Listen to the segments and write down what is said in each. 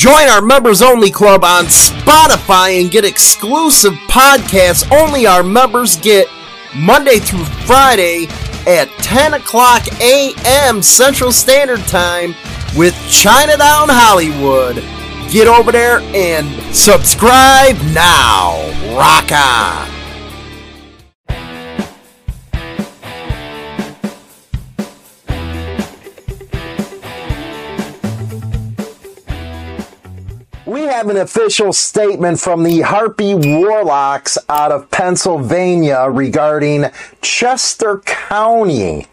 Join our members only club on Spotify and get exclusive podcasts only our members get Monday through Friday at 10 o'clock a.m. Central Standard Time with Chinatown Hollywood. Get over there and subscribe now. Rock on. Have an official statement from the Harpy Warlocks out of Pennsylvania regarding Chester County.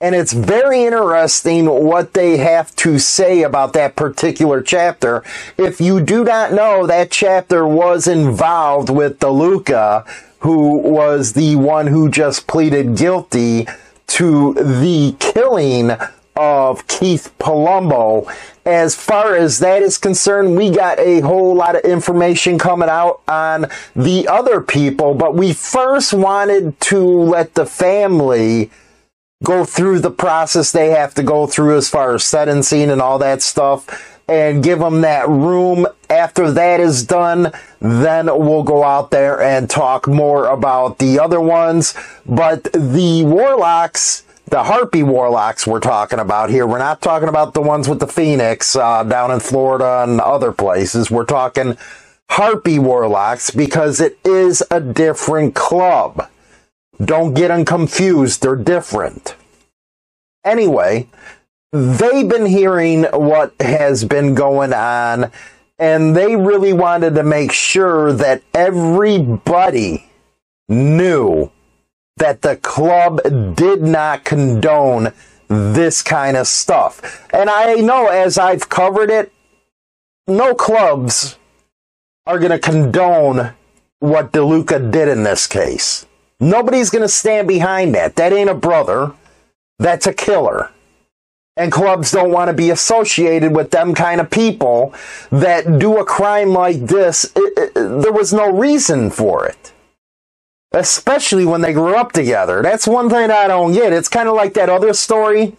And it's very interesting what they have to say about that particular chapter. If you do not know, that chapter was involved with DeLuca, who was the one who just pleaded guilty to the killing of Keith Palumbo. As far as that is concerned, we got a whole lot of information coming out on the other people, but we first wanted to let the family go through the process they have to go through as far as sentencing and all that stuff and give them that room. After that is done, then we'll go out there and talk more about the other ones. But the Warlocks, the Harpy Warlocks we're talking about here, we're not talking about the ones with the Phoenix uh, down in Florida and other places. We're talking Harpy Warlocks because it is a different club. Don't get them confused. They're different. Anyway, they've been hearing what has been going on and they really wanted to make sure that everybody knew that the club did not condone this kind of stuff. And I know as I've covered it, no clubs are going to condone what DeLuca did in this case. Nobody's going to stand behind that. That ain't a brother. That's a killer. And clubs don't want to be associated with them kind of people that do a crime like this. It, it, there was no reason for it. Especially when they grew up together. That's one thing I don't get. It's kind of like that other story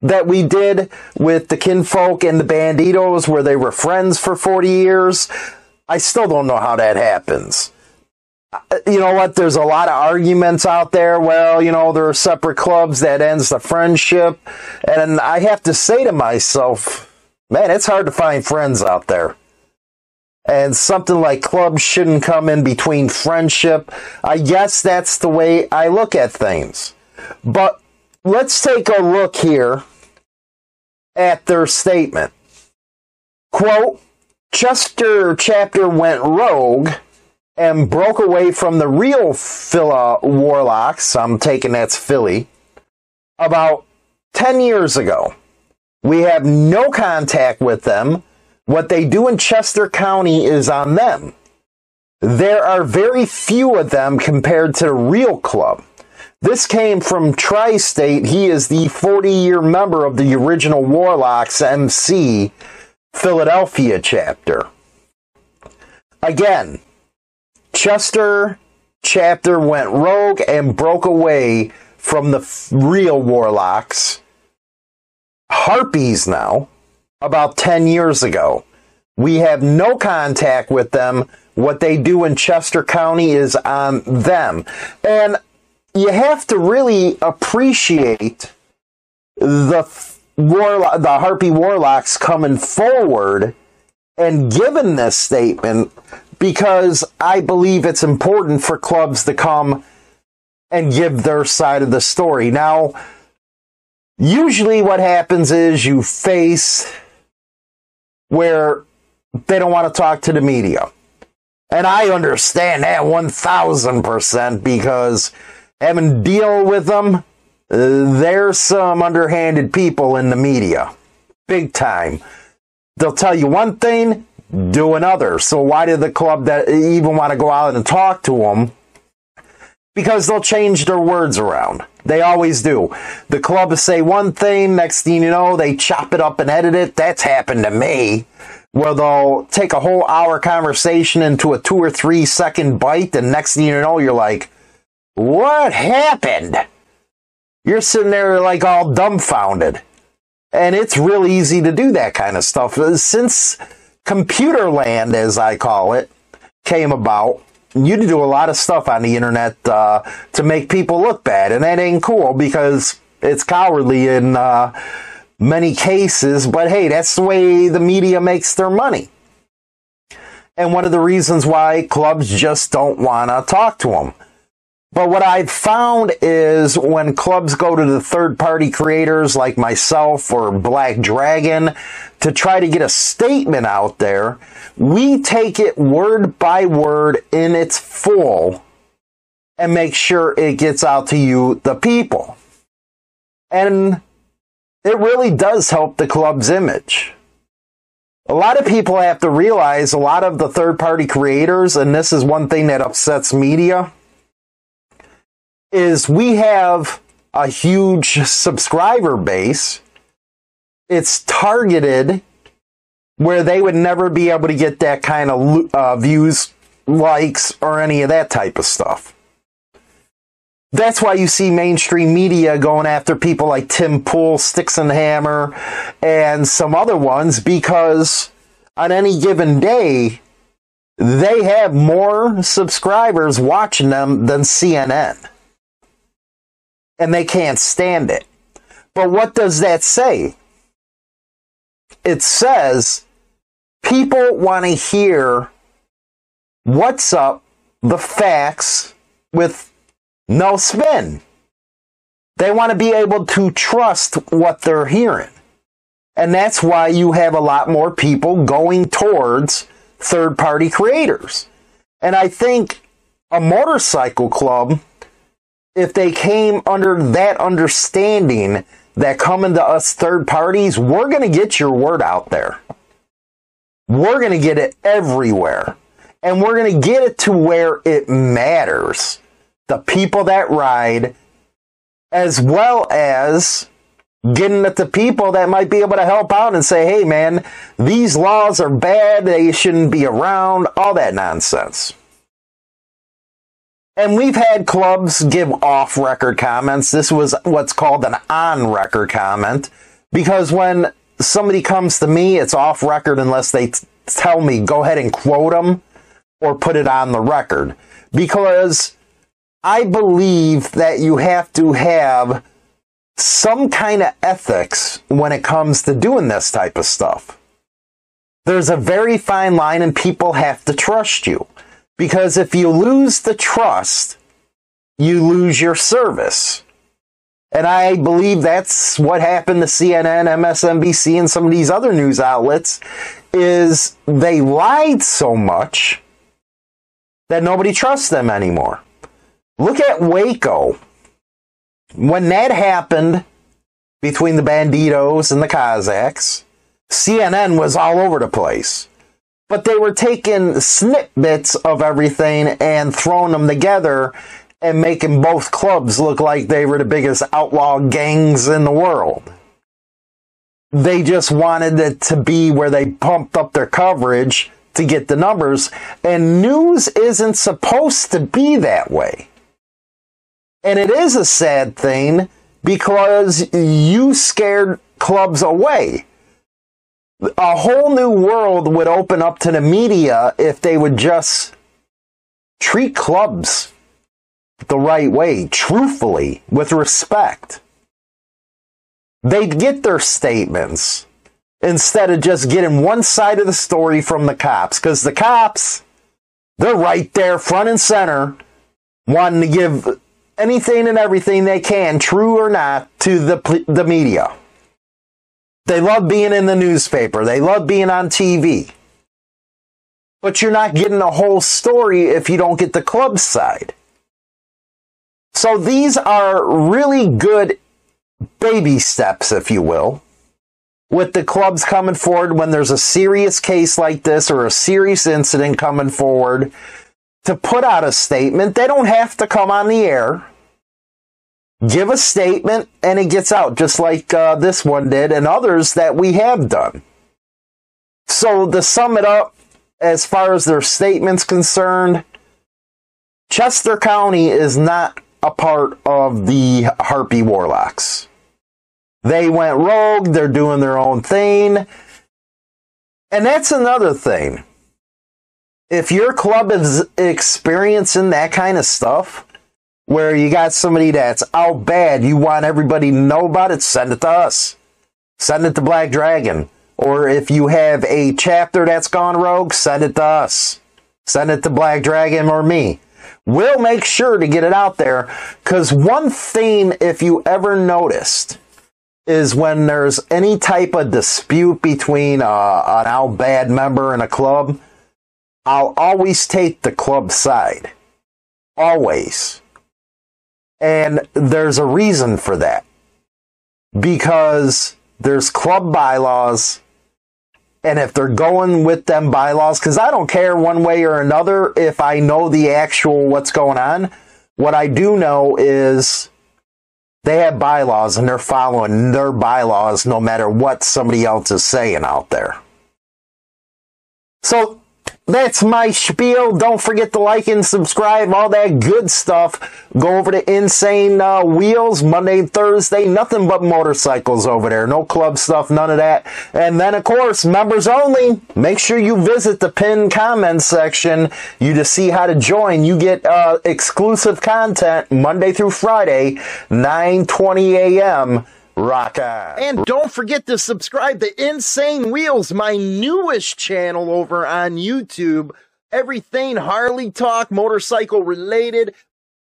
that we did with the kinfolk and the Bandidos where they were friends for 40 years. I still don't know how that happens uh, you know what? There's a lot of arguments out there. Well, you know, there are separate clubs that ends the friendship. And I have to say to myself, man, it's hard to find friends out there. And something like clubs shouldn't come in between friendship. I guess that's the way I look at things. But let's take a look here at their statement. Quote, Chester chapter went rogue and broke away from the real Phila Warlocks, I'm taking that's Philly, about 10 years ago. We have no contact with them. What they do in Chester County is on them. There are very few of them compared to the real club. This came from Tri State. He is the 40 year member of the original Warlocks MC Philadelphia chapter. Again, Chester chapter went rogue and broke away from the real warlocks, harpies now, about 10 years ago. We have no contact with them. What they do in Chester County is on them. And you have to really appreciate the the harpy warlocks coming forward and giving this statement because I believe it's important for clubs to come and give their side of the story. Now, usually what happens is you face where they don't want to talk to the media. And I understand that 1000% because having deal with them, there's some underhanded people in the media. Big time. They'll tell you one thing, do another. So why did the club that even want to go out and talk to them? Because they'll change their words around. They always do. The club say one thing, next thing you know, they chop it up and edit it. That's happened to me. Where they'll take a whole hour conversation into a two or three second bite, and next thing you know, you're like, what happened? You're sitting there like all dumbfounded. And it's real easy to do that kind of stuff. Since computer land, as I call it, came about, you do a lot of stuff on the internet uh, to make people look bad, and that ain't cool because it's cowardly in uh, many cases. But hey, that's the way the media makes their money. And one of the reasons why clubs just don't want to talk to them. But what I've found is when clubs go to the third party creators like myself or Black Dragon to try to get a statement out there, we take it word by word in its full and make sure it gets out to you, the people. And it really does help the club's image. A lot of people have to realize a lot of the third party creators, and this is one thing that upsets media is we have a huge subscriber base. It's targeted where they would never be able to get that kind of uh, views, likes, or any of that type of stuff. That's why you see mainstream media going after people like Tim Pool, Sticks and Hammer, and some other ones because on any given day, they have more subscribers watching them than CNN and they can't stand it. But what does that say? It says people want to hear what's up, the facts with no spin. They want to be able to trust what they're hearing. And that's why you have a lot more people going towards third party creators. And I think a motorcycle club if they came under that understanding that coming to us third parties, we're going to get your word out there. We're going to get it everywhere. And we're going to get it to where it matters. The people that ride, as well as getting at the people that might be able to help out and say, hey man, these laws are bad, they shouldn't be around, all that nonsense. And we've had clubs give off record comments. This was what's called an on record comment because when somebody comes to me, it's off record unless they t- tell me go ahead and quote them or put it on the record. Because I believe that you have to have some kind of ethics when it comes to doing this type of stuff. There's a very fine line and people have to trust you. Because if you lose the trust, you lose your service. And I believe that's what happened to CNN, MSNBC, and some of these other news outlets is they lied so much that nobody trusts them anymore. Look at Waco. When that happened between the Bandidos and the Cossacks, CNN was all over the place but they were taking snippets of everything and throwing them together and making both clubs look like they were the biggest outlaw gangs in the world. They just wanted it to be where they pumped up their coverage to get the numbers, and news isn't supposed to be that way. And it is a sad thing because you scared clubs away a whole new world would open up to the media if they would just treat clubs the right way, truthfully, with respect. They'd get their statements instead of just getting one side of the story from the cops. Because the cops, they're right there, front and center, wanting to give anything and everything they can, true or not, to the, the media. They love being in the newspaper. They love being on TV. But you're not getting a whole story if you don't get the club side. So these are really good baby steps, if you will, with the clubs coming forward when there's a serious case like this or a serious incident coming forward to put out a statement. They don't have to come on the air give a statement and it gets out, just like uh, this one did and others that we have done. So to sum it up, as far as their statements concerned, Chester County is not a part of the Harpy Warlocks. They went rogue. They're doing their own thing. And that's another thing. If your club is experiencing that kind of stuff, where you got somebody that's out bad, you want everybody to know about it, send it to us. Send it to Black Dragon. Or if you have a chapter that's gone rogue, send it to us. Send it to Black Dragon or me. We'll make sure to get it out there. Because one thing, if you ever noticed, is when there's any type of dispute between uh, an out bad member and a club, I'll always take the club side. Always. And there's a reason for that. Because there's club bylaws. And if they're going with them bylaws, because I don't care one way or another if I know the actual what's going on. What I do know is they have bylaws and they're following their bylaws no matter what somebody else is saying out there. So that's my spiel. Don't forget to like and subscribe, all that good stuff. Go over to Insane uh, Wheels Monday and Thursday. Nothing but motorcycles over there. No club stuff, none of that. And then, of course, members only. Make sure you visit the pinned comment section. You to see how to join. You get uh, exclusive content Monday through Friday, 9:20 a.m. Rock on. And don't forget to subscribe to Insane Wheels, my newest channel over on YouTube. Everything Harley talk, motorcycle related.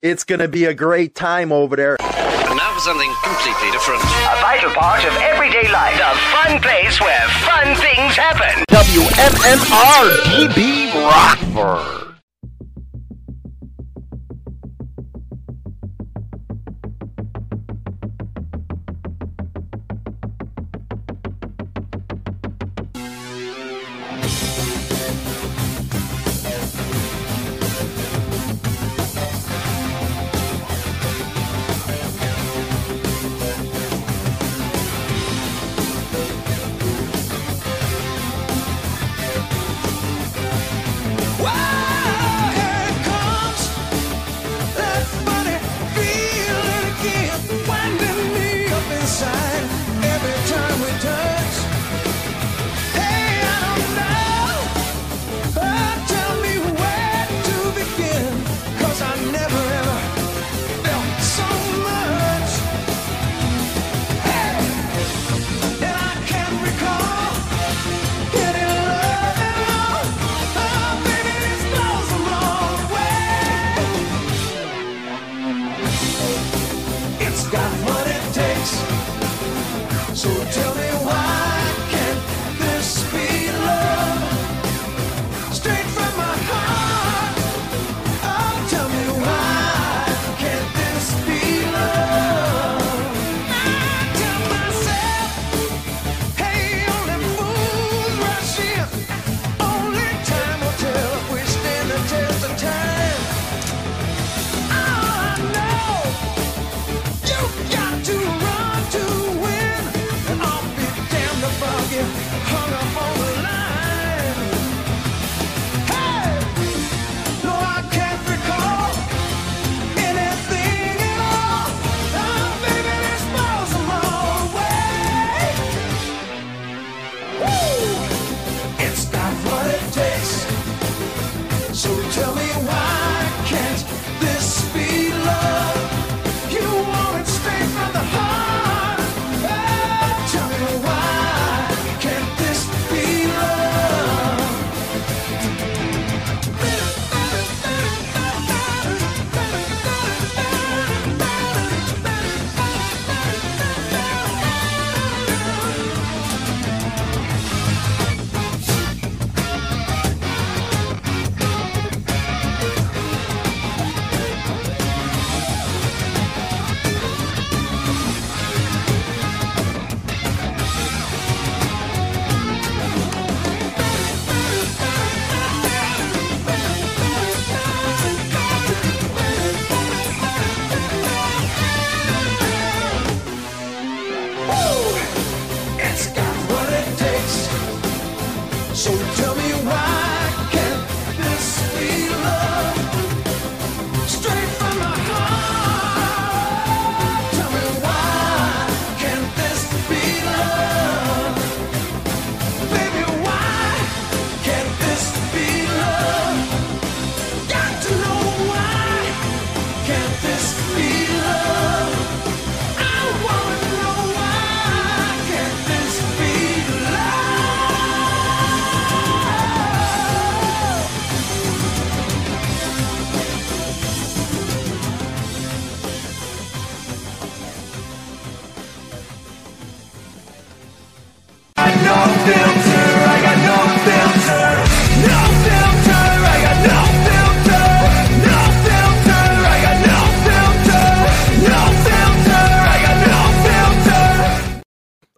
It's going to be a great time over there. And now for something completely different. A vital part of everyday life. A fun place where fun things happen. WMMR DB Rockford.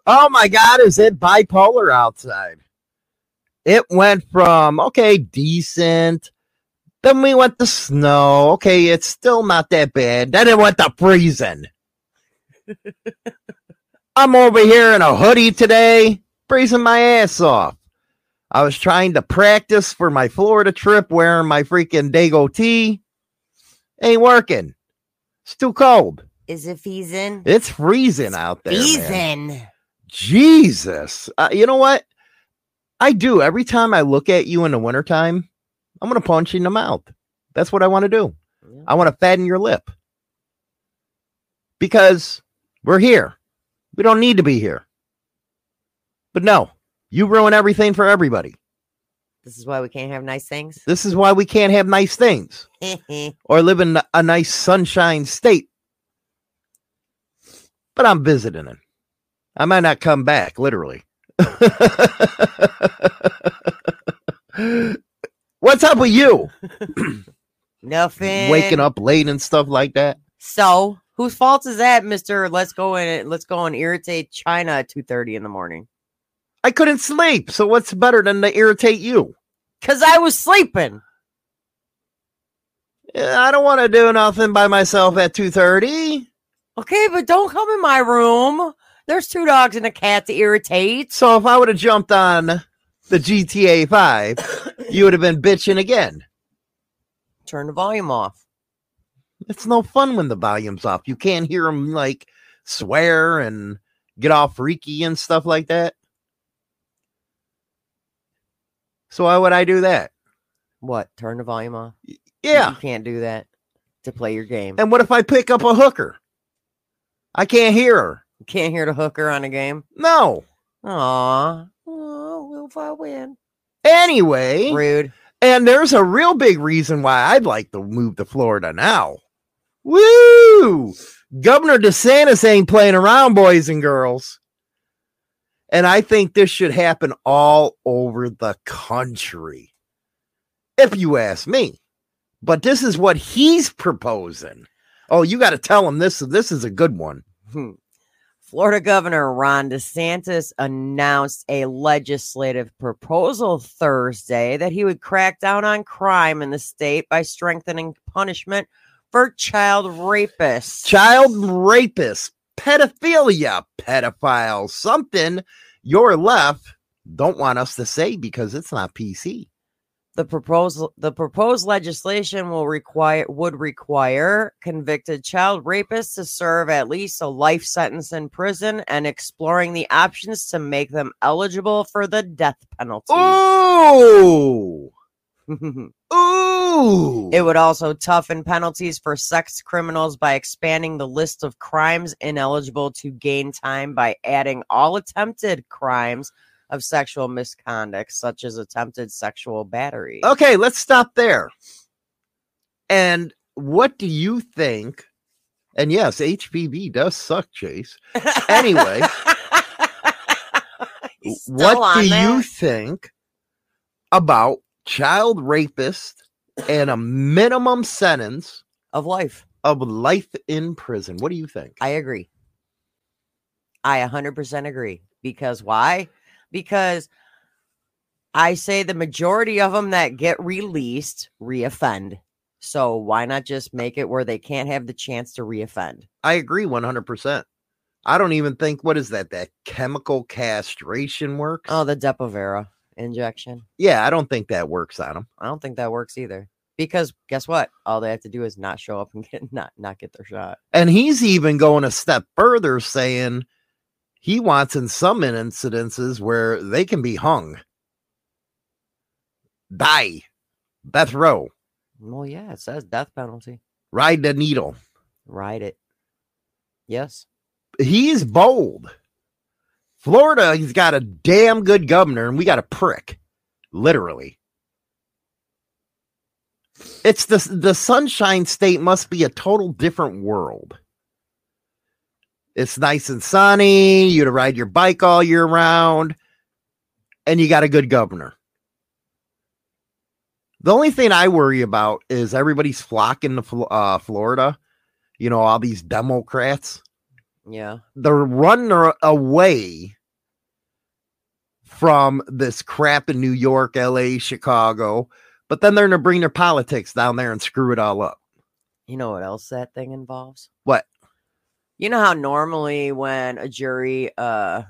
Oh my God, is it bipolar outside? It went from, okay, decent. Then we went to snow. Okay, it's still not that bad. Then it went to freezing. I'm over here in a hoodie today, freezing my ass off. I was trying to practice for my Florida trip wearing my freaking Dago tee. Ain't working. It's too cold. Is it freezing? It's freezing out there. man. Jesus. Uh, you know what? I do. Every time I look at you in the wintertime, I'm going to punch you in the mouth. That's what I want to do. Yeah. I want to fatten your lip because we're here. We don't need to be here. But no, you ruin everything for everybody. This is why we can't have nice things. This is why we can't have nice things or live in a nice sunshine state. But I'm visiting it. I might not come back, literally. What's up with you? Nothing. Waking up late and stuff like that. So, whose fault is that, Mister? Let's go and let's go and irritate China at two thirty in the morning. I couldn't sleep. So what's better than to irritate you? Cause I was sleeping. Yeah, I don't want to do nothing by myself at 2:30. Okay, but don't come in my room. There's two dogs and a cat to irritate. So if I would have jumped on the GTA 5, you would have been bitching again. Turn the volume off. It's no fun when the volume's off. You can't hear them like swear and get all freaky and stuff like that. So why would I do that? What? Turn the volume off. Yeah. You can't do that to play your game. And what if I pick up a hooker? I can't hear her. You can't hear the hooker on a game. No. Aw. Oh, will if I win? Anyway, Rude. and there's a real big reason why I'd like to move to Florida now. Woo! Governor DeSantis ain't playing around, boys and girls. And I think this should happen all over the country, if you ask me. But this is what he's proposing. Oh, you got to tell him this. This is a good one. Hmm. Florida Governor Ron DeSantis announced a legislative proposal Thursday that he would crack down on crime in the state by strengthening punishment for child rapists. Child rapists, pedophilia, pedophiles, something your left don't want us to say because it's not PC. The proposal the proposed legislation will require would require convicted child rapists to serve at least a life sentence in prison and exploring the options to make them eligible for the death penalty. Ooh. Ooh. It would also toughen penalties for sex criminals by expanding the list of crimes ineligible to gain time by adding all attempted crimes of sexual misconduct, such as attempted sexual battery. okay, let's stop there. And what do you think? And yes, HPV does suck, Chase. Anyway, what do you think about child rapist and a minimum sentence of life? of life in prison? What do you think? I agree. I 100% agree. Because why? Because I say the majority of them that get released reoffend. So why not just make it where they can't have the chance to reoffend? I agree 100%. I don't even think what is that that chemical castration works? Oh, the Depo-Vera injection. yeah, I don't think that works on them. I don't think that works either. Because guess what? All they have to do is not show up and get not not get their shot. And he's even going a step further saying he wants in some incidences where they can be hung. Die. Death row. Well, yeah, it says death penalty. Ride the needle. Ride it. Yes. He's bold. Florida, he's got a damn good governor, and we got a prick. Literally. It's the the sunshine state must be a total different world. It's nice and sunny, you to ride your bike all year round, and you got a good governor. The only thing I worry about is everybody's flocking to uh, Florida. You know, all these Democrats Yeah. they're running away from this crap in New York, LA, Chicago, but then they're going to bring their politics down there and screw it all up. You know what else that thing involves? What? You know how normally when a jury uh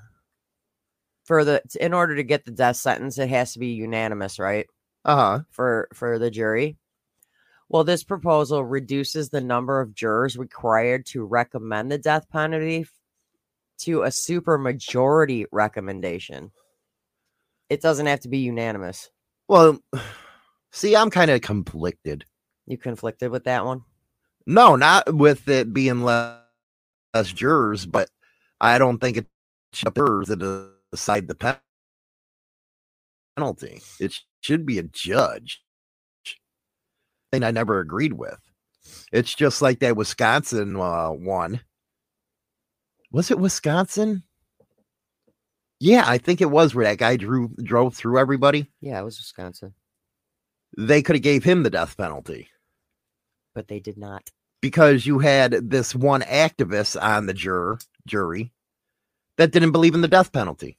for the in order to get the death sentence it has to be unanimous, right? Uh huh. For for the jury. Well, this proposal reduces the number of jurors required to recommend the death penalty to a supermajority recommendation. It doesn't have to be unanimous. Well, see, I'm kind of conflicted. You conflicted with that one? No, not with it being less, less jurors, but I don't think it should be jurors that decide the penalty. It should be a judge. Thing I never agreed with. It's just like that Wisconsin uh, one. Was it Wisconsin? Yeah, I think it was where that guy drew drove through everybody. Yeah, it was Wisconsin, They could have gave him the death penalty. but they did not. Because you had this one activist on the juror jury that didn't believe in the death penalty.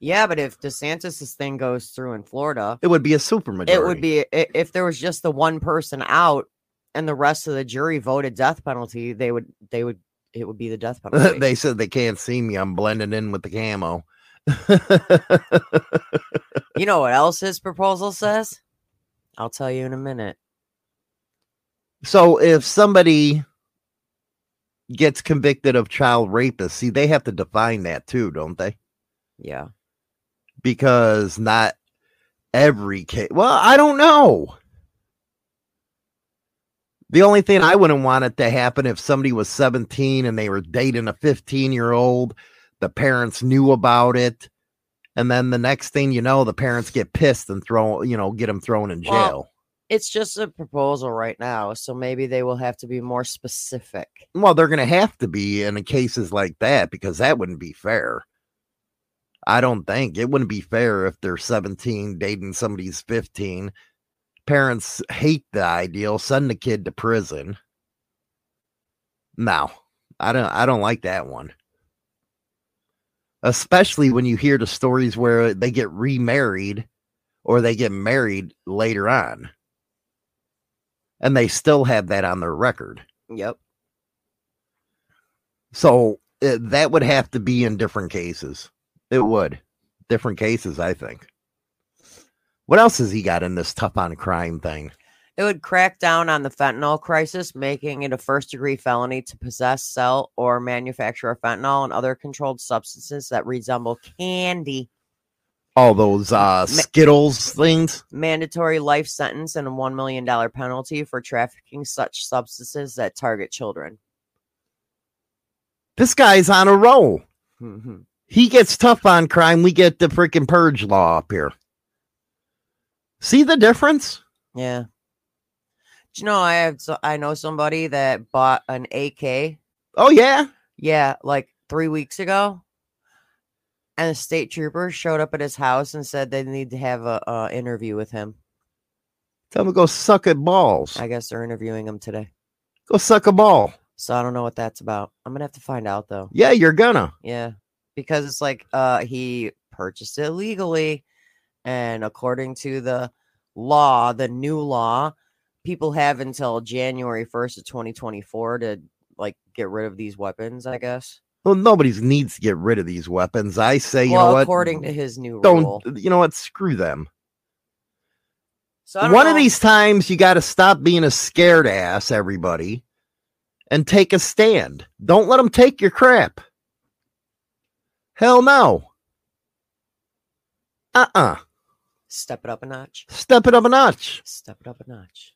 Yeah, but if DeSantis' thing goes through in Florida, It would be a supermajority. it would be if there was just the one person out and the rest of the jury voted death penalty, they would they would it would be the death penalty. they said they can't see me. I'm blending in with the camo. you know what else his proposal says? I'll tell you in a minute. So if somebody gets convicted of child rapist, see, they have to define that too, don't they? Yeah. Because not every case. Well, I don't know. The only thing I wouldn't want it to happen if somebody was 17 and they were dating a 15 year old, the parents knew about it, and then the next thing you know, the parents get pissed and throw, you know, get them thrown in jail. Well- It's just a proposal right now, so maybe they will have to be more specific. Well, they're going to have to be in cases like that because that wouldn't be fair. I don't think it wouldn't be fair if they're 17 dating somebody's 15. Parents hate the ideal, send the kid to prison. No, I don't I don't like that one. Especially when you hear the stories where they get remarried or they get married later on. And they still have that on their record. Yep. So uh, that would have to be in different cases. It would. Different cases, I think. What else has he got in this tough on crime thing? It would crack down on the fentanyl crisis, making it a first degree felony to possess, sell, or manufacture fentanyl and other controlled substances that resemble candy. All those uh Skittles things. Mandatory life sentence and a $1 million penalty for trafficking such substances that target children. This guy's on a roll. Mhm. He gets tough on crime. We get the freaking purge law up here. See the difference? Yeah. Do you know I have so I know somebody that bought an AK Oh yeah. Yeah, like three weeks ago. And a state trooper showed up at his house and said they need to have a, a interview with him. Tell him to go suck at balls. I guess they're interviewing him today. Go suck a ball. So I don't know what that's about. I'm gonna have to find out though. Yeah, you're gonna. Yeah. Because it's like uh he purchased it legally and according to the law, the new law, people have until January 1st of 2024 to like get rid of these weapons, I guess. Well, nobody needs to get rid of these weapons. I say, you well, know what? according to his new don't rule. you know what? Screw them. So One of these times you got to stop being a scared ass, everybody, and take a stand. Don't let them take your crap. Hell no. Uh uh step it up a notch. Step it up a notch. Step it up a notch.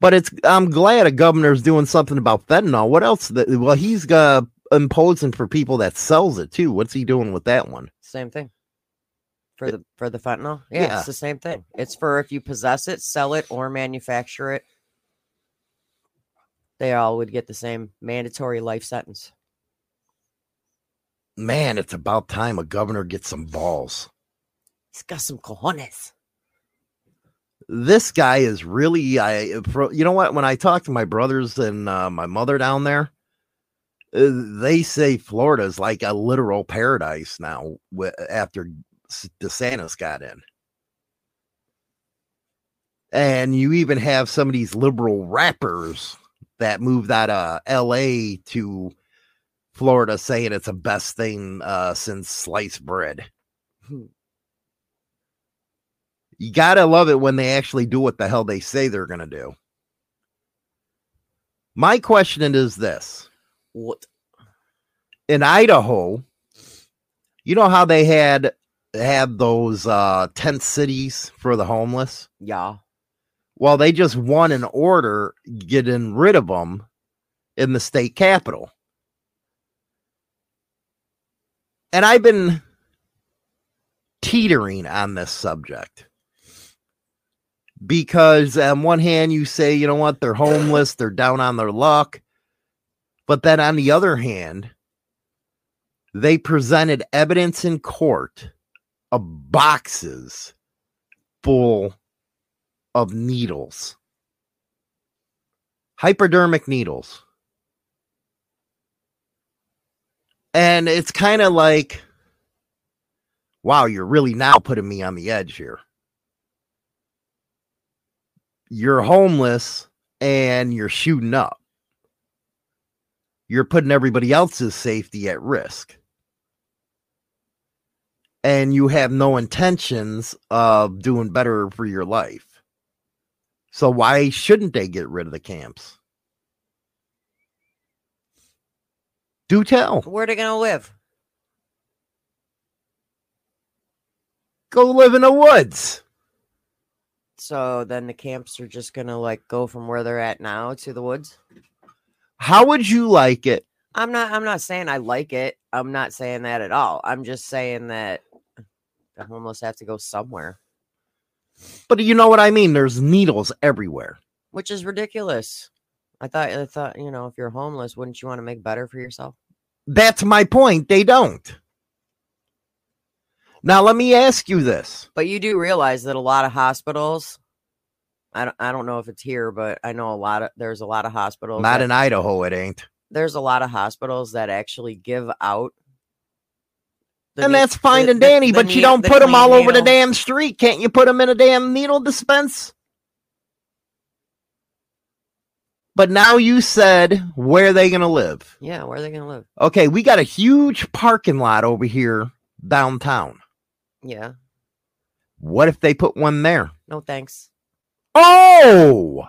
But it's I'm glad a governor's doing something about fentanyl. What else? That, well, he's uh, imposing for people that sells it too. What's he doing with that one? Same thing. For the for the fentanyl? Yeah, Yeah. it's the same thing. It's for if you possess it, sell it, or manufacture it. They all would get the same mandatory life sentence. Man, it's about time a governor gets some balls. He's got some cojones. this guy is really I you know what when I talk to my brothers and uh, my mother down there they say Florida's like a literal paradise now after S- DeSantis got in. And you even have some of these liberal rappers that moved out of LA to Florida saying it's the best thing uh, since sliced bread. Hmm. You gotta love it when they actually do what the hell they say they're gonna do. My question is this What? in Idaho, you know how they had had those uh tent cities for the homeless? Yeah. Well, they just won an order getting rid of them in the state capital. And I've been teetering on this subject because on one hand you say, you know what, they're homeless, they're down on their luck. But then on the other hand, they presented evidence in court of boxes full of needles, hypodermic needles. And it's kind of like, wow, you're really now putting me on the edge here. You're homeless and you're shooting up. You're putting everybody else's safety at risk. And you have no intentions of doing better for your life. So why shouldn't they get rid of the camps? Do tell. Where are they gonna live? Go live in the woods. So then the camps are just gonna like go from where they're at now to the woods. How would you like it? I'm not. I'm not saying I like it. I'm not saying that at all. I'm just saying that the homeless have to go somewhere, But you know what I mean? There's needles everywhere. which is ridiculous. I thought. I thought. You know, if you're homeless, wouldn't you want to make better for yourself? That's my point. They don't. Now let me ask you this. But you do realize that a lot of hospitals. I don't. I don't know if it's here, but I know a lot of. There's a lot of hospitals. Not that- in Idaho, it ain't. there's a lot of hospitals that actually give out. and ne- that's fine the- and dandy, the but you don't the put them all over the damn street. Can't you put them in a damn needle dispense? But now you said where are they going to live. Yeah, where are they gonna live? Okay, we got a huge parking lot over here downtown. Yeah, What if they put one there? no thanks. Oh,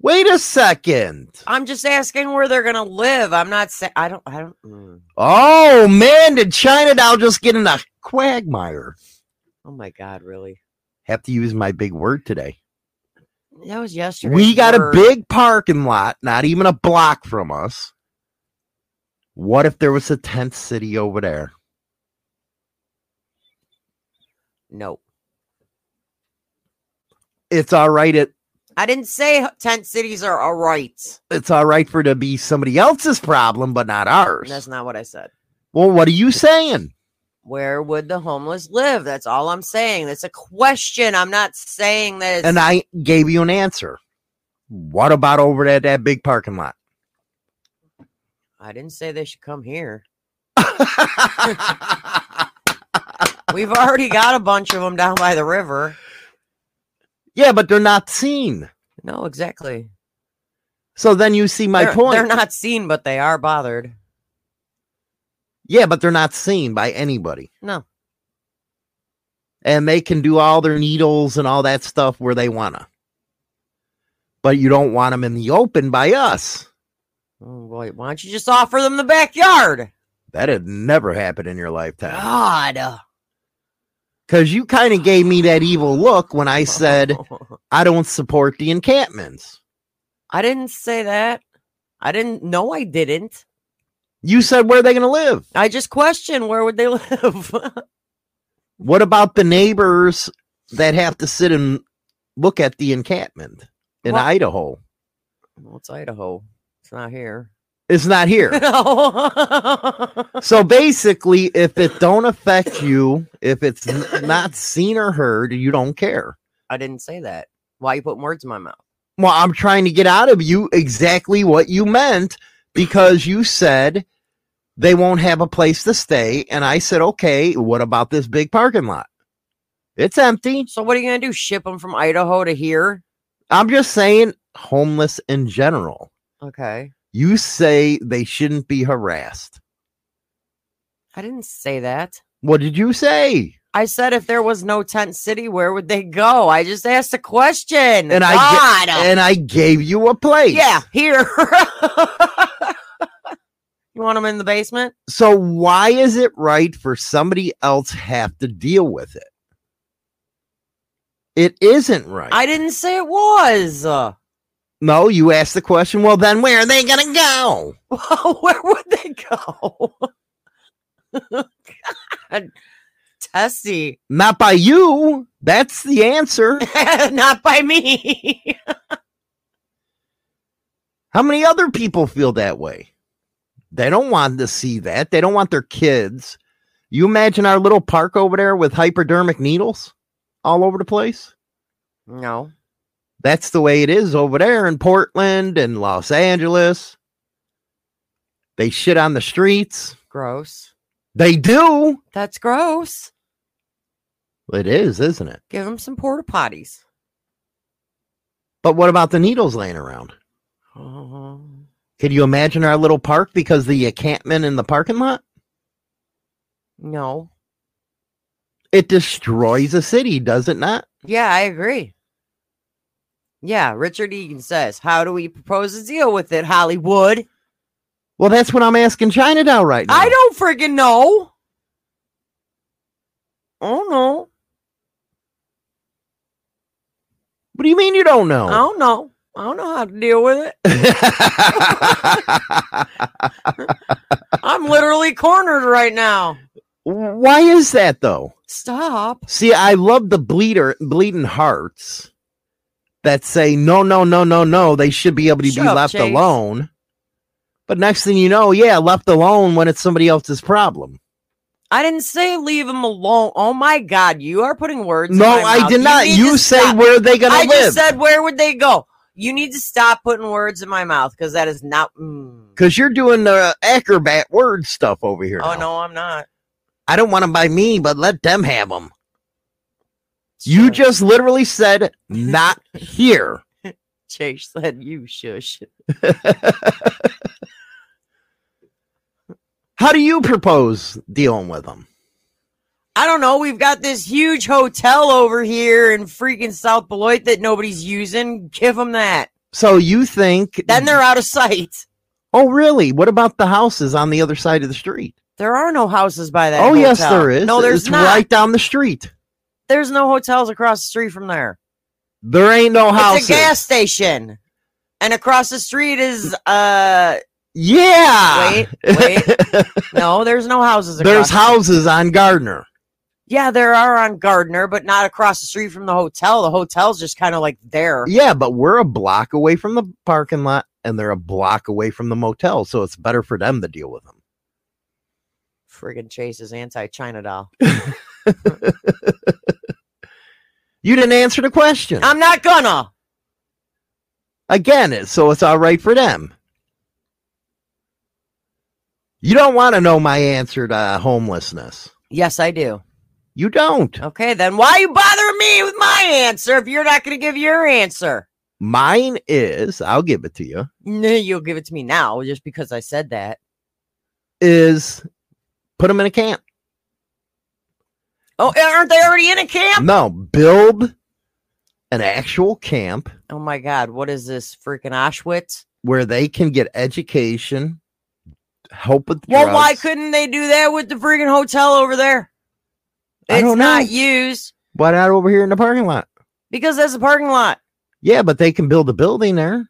wait a second. I'm just asking where they're gonna live. I'm not saying I don't. I don't. mm. Oh man, did China Doll just get in a quagmire? Oh my god, really? Have to use my big word today. That was yesterday. We got a big parking lot, not even a block from us. What if there was a tent city over there? No, It's all right. It I didn't say tent cities are all right. it's all right for it to be somebody else's problem, but not ours. That's not what I said. well, what are you saying? Where would the homeless live? That's all I'm saying. That's a question. I'm not saying that. It's, And I gave you an answer. What about over at that big parking lot? I didn't say they should come here. We've already got a bunch of them down by the river. Yeah, but they're not seen. No, exactly. So then you see my they're, point. They're not seen, but they are bothered. Yeah, but they're not seen by anybody. No. And they can do all their needles and all that stuff where they want to. But you don't want them in the open by us. Oh boy, why don't you just offer them the backyard? That had never happened in your lifetime. God. Because you kind of gave me that evil look when I said I don't support the encampments. I didn't say that. I didn't. No, I didn't. You said where are they going to live? I just questioned where would they live. What about the neighbors that have to sit and look at the encampment in Well- Idaho? well, it's Idaho. It's not here. It's not here. no. so basically, if it don't affect you, if it's n- not seen or heard, you don't care. I didn't say that. Why you putting words in my mouth? Well, I'm trying to get out of you exactly what you meant because you said they won't have a place to stay. And I said, okay, what about this big parking lot? It's empty. So what are you gonna do? Ship them from Idaho to here? I'm just saying, homeless in general. Okay. You say they shouldn't be harassed. I didn't say that. What did you say? I said if there was no tent city, where would they go? I just asked a question. And I God. ga- and I gave you a place. yeah, here. you want them in the basement? So why is it right for somebody else have to deal with it? It isn't right. I didn't say it was. No, you asked the question. Well, then where are they gonna go? Well, where would they go? God. Tessie. Not by you. That's the answer. Not by me. How many other people feel that way? They don't want to see that. They don't want their kids. You imagine our little park over there with hypodermic needles all over the place? no. That's the way it is over there in Portland and Los Angeles. They shit on the streets. Gross. They do. That's gross. It is, isn't it? Give them some porta potties. But what about the needles laying around? Uh, Can you imagine our little park because the encampment in the parking lot? no. It destroys a city, does it not? Yeah, I agree. Yeah, Richard Egan says, How do we propose to deal with it, Hollywood? Well, that's what I'm asking China Doll right now. I don't freaking know. Oh no. What do you mean you don't know? I don't know. I don't know how to deal with it. I'm literally cornered right now. Why is that though? Stop. See, I love the bleeder bleeding hearts that say no, no, no, no, no. They should be able to Shut be up, left Chase. alone. But next thing you know, yeah, left alone when it's somebody else's problem. I didn't say leave them alone. Oh my god, you are putting words. in No, I did not. You say stop. where are they gonna I live? just said where would they go? You need to stop putting words in my mouth because that is not. mm. Because you're doing the acrobat word stuff over here. Oh now. no, I'm not. I don't want them by me, but let them have them. You just literally said not here. Chase said you shush. How do you propose dealing with them? I don't know. We've got this huge hotel over here in freaking South Beloit that nobody's using. Give them that. So you think Then they're out of sight. Oh, really? What about the houses on the other side of the street? There are no houses by that. oh, yes, there is. No, there's it's not. right down the street. There's no hotels across the street from there. There ain't no houses. It's a gas station, and across the street is uh Yeah. Wait, wait. no. There's no houses. Across There's the houses on Gardner. Yeah, there are on Gardner, but not across the street from the hotel. The hotel's just kind of like there. Yeah, but we're a block away from the parking lot and they're a block away from the motel, so it's better for them to deal with them. Friggin' Chase is anti China doll. You didn't answer the question. I'm not gonna. Again, so it's all right for them. You don't want to know my answer to uh, homelessness. Yes, I do. You don't. Okay, then why are you bothering me with my answer if you're not gonna give your answer? Mine is, I'll give it to you, No, you'll give it to me now just because I said that. is put them in a camp. Oh, aren't they already in a camp? No, build an actual camp Oh my God, what is this freaking Auschwitz? where they can get education, help with Well, why couldn't they do that with the freaking hotel over there? I It's don't know. not used Why not over here in the parking lot? because that's a parking lot. Yeah, but they can build a building there.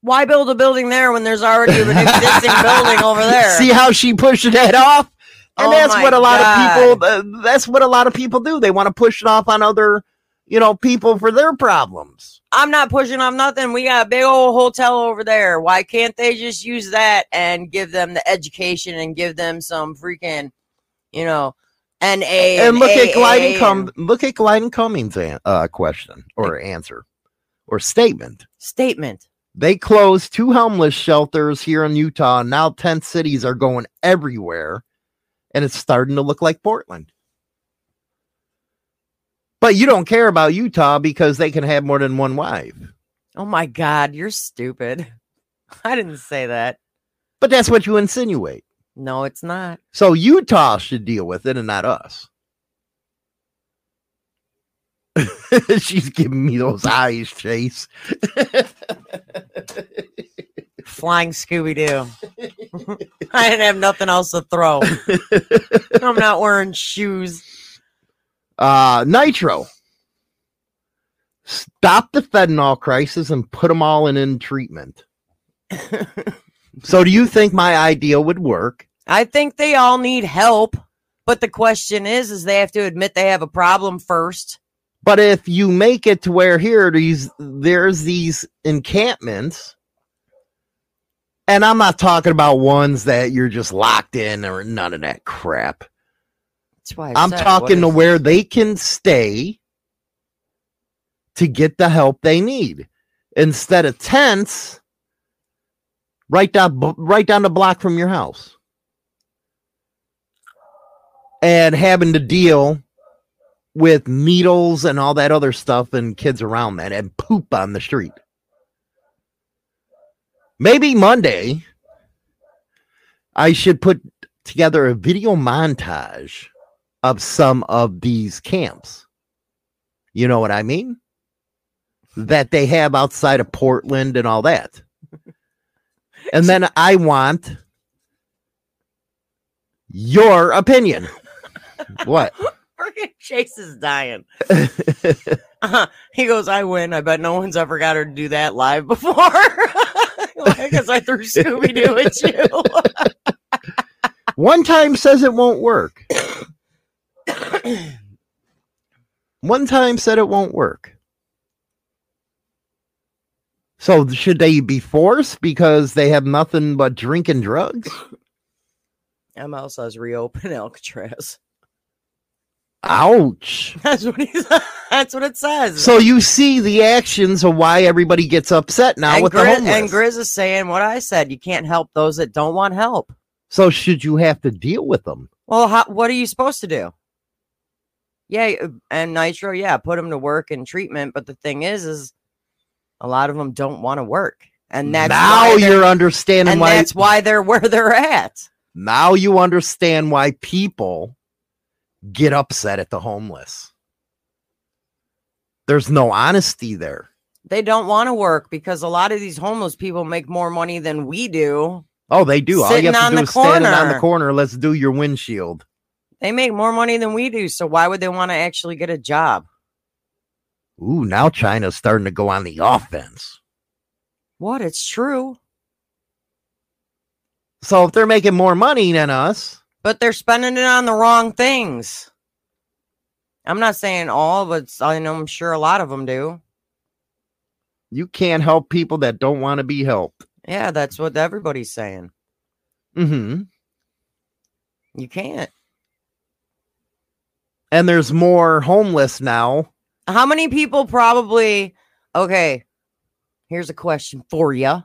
Why build a building there when there's already an existing building over there? See how she pushed that off? And Oh that's what a lot God. of people uh, that's what a lot of people do. They want to push it off on other, you know, people for their problems. I'm not pushing off nothing. We got a big old hotel over there. Why can't they just use that and give them the education and give them some freaking, you know, and, and look at Gliding and- look at Gliding Cummings' an- uh, question or answer or statement. statement. They closed two homeless shelters here in Utah. Now tent cities are going everywhere. And it's starting to look like Portland. But you don't care about Utah because they can have more than one wife. Oh my God, you're stupid. I didn't say that. But that's what you insinuate. No, it's not. So Utah should deal with it and not us. She's giving me those eyes, Chase. Flying Scooby Doo. I didn't have nothing else to throw. I'm not wearing shoes. Uh, Nitro. Stop the fentanyl crisis and put them all in in treatment. so, do you think my idea would work? I think they all need help, but the question is, is they have to admit they have a problem first. But if you make it to where here these there's these encampments, and I'm not talking about ones that you're just locked in or none of that crap. That's why I I'm said, talking to where they can stay to get the help they need. Instead of tents right down right down the block from your house. And having to deal with needles and all that other stuff and kids around that and poop on the street maybe monday i should put together a video montage of some of these camps. You know what I mean? That they have outside of Portland and all that. And then I want your opinion. What? Chase is dying. Uh, he goes, I win. I bet no one's ever got her to do that live before. Because I threw Scooby Doo at you. One time says it won't work. One time said it won't work. So should they be forced because they have nothing but drinking drugs? ML says reopen Alcatraz. Ouch. That's what he That's what it says. So you see the actions of why everybody gets upset now and, with the homeless. and Grizz is saying what I said. You can't help those that don't want help. so should you have to deal with them? Well, how, what are you supposed to do? Yeah, and Nitro, yeah, put them to work in treatment. But the thing is, is a lot of them don't want to work, and that's now why you're understanding and why. that's why they're where they're at. now you understand why people get upset at the homeless. There's no honesty there. They don't want to work because a lot of these homeless people make more money than we do. Oh, they do. All you have on to do the is stand on the corner. corner. Let's do your windshield. They make more money than we do. So why would they want to actually get a job? Ooh, now China's starting to go on the offense. What? It's true. So if they're making more money than us, but they're spending it on the wrong things. I'm not saying all, but I know I'm sure a lot of them do. you can't help people that don't want to be helped. Yeah, that's what everybody's saying. Mm-hmm. You can't. And there's more homeless now. How many people probably okay, here's a question for you.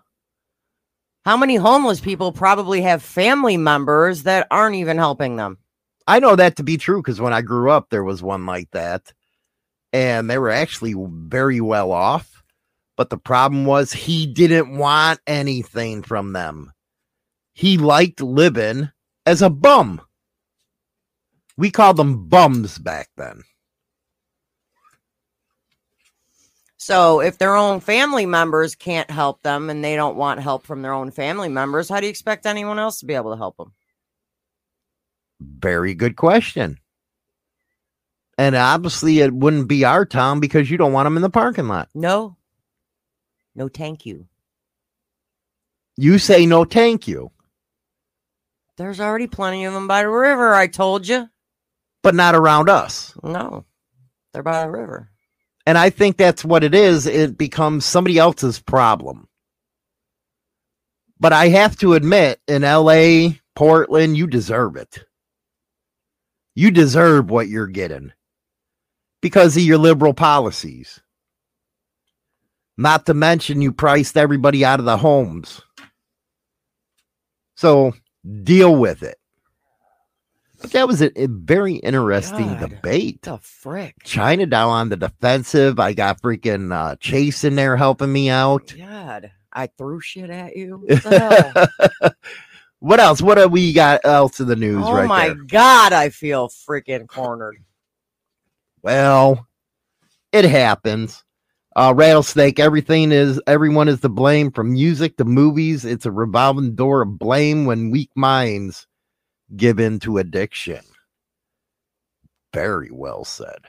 How many homeless people probably have family members that aren't even helping them? I know that to be true because when I grew up, there was one like that, and they were actually very well off. But the problem was he didn't want anything from them. He liked living as a bum. We called them bums back then. So, if their own family members can't help them and they don't want help from their own family members, how do you expect anyone else to be able to help them? Very good question. And obviously, it wouldn't be our town because you don't want them in the parking lot. No. No, thank you. You say no, thank you, There's already plenty of them by the river, I told you. but not around us. No, they're by the river. And I think that's what it is. It becomes somebody else's problem. But I have to admit, in LA, Portland, you deserve it. You deserve what you're getting because of your liberal policies. Not to mention, you priced everybody out of the homes. So deal with it. But that was a, a very interesting God. debate. the frick? China down on the defensive. I got freaking uh, Chase in there helping me out. God, I threw shit at you. What what else? What have we got else in the news oh right my there? god, I feel freaking cornered. Well, it happens. Uh, rattlesnake. Everything is everyone is to blame from music to movies. It's a revolving door of blame when weak minds give in to addiction. Very well said.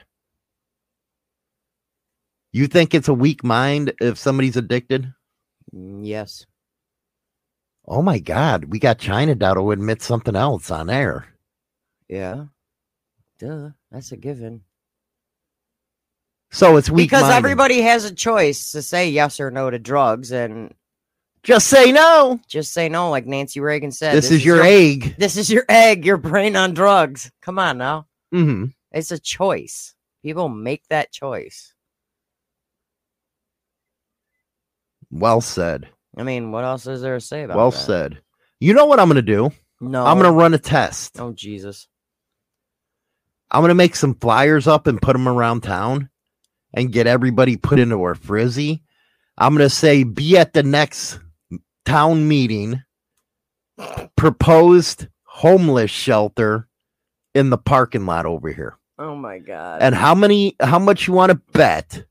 You think it's a weak mind if somebody's addicted? Mm, Yes. Oh my God, we got China Doll to admit something else on air. Yeah. Duh. That's a given. So it's weak because minded. everybody has a choice to say yes or no to drugs and just say no. just say no, like Nancy Reagan said. This, is, your egg. This is your egg, your brain on drugs. Come on now. hmm It's a choice. People make that choice. Well said. I mean, what else is there to say about Well that? said. You know what I'm going to do? No. I'm going to run a test. Oh Jesus. I'm going to make some flyers up and put them around town and get everybody put into a frizzy. I'm going to say, be at the next town meeting, proposed homeless shelter in the parking lot over here. Oh my god. And how many, how much you want to bet